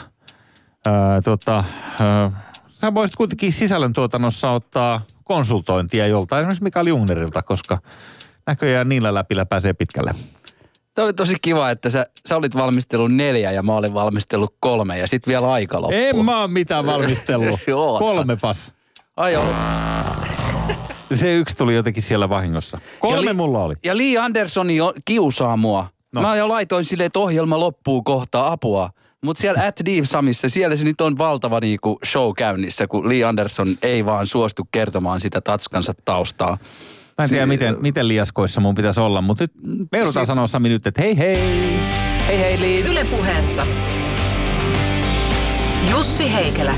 Öö, tota, öö, sä voisit kuitenkin sisällöntuotannossa ottaa konsultointia joltain, esimerkiksi Mikael Jungnerilta, koska näköjään niillä läpillä pääsee pitkälle. Tämä oli tosi kiva, että sä, sä olit valmistellut neljä ja mä olin valmistellut kolme ja sitten vielä aika loppuu. En mä oo mitään valmistellut. [laughs] Joo. Kolmepas. Ai joo. Se yksi tuli jotenkin siellä vahingossa. Kolme Ja li- mulla oli. Ja Lee Andersoni jo kiusaa mua. No. Mä jo laitoin silleen, että ohjelma loppuu kohta apua. Mutta siellä at Deep Samissa, siellä se nyt on valtava niinku show käynnissä, kun Lee Anderson ei vaan suostu kertomaan sitä tatskansa taustaa. Mä en tiedä, Si- miten, miten liaskoissa mun pitäisi olla, mutta nyt me joudutaan Si- sanoa Sami nyt, että hei hei. Hei hei Lee. Yle puheessa. Jussi Heikelä.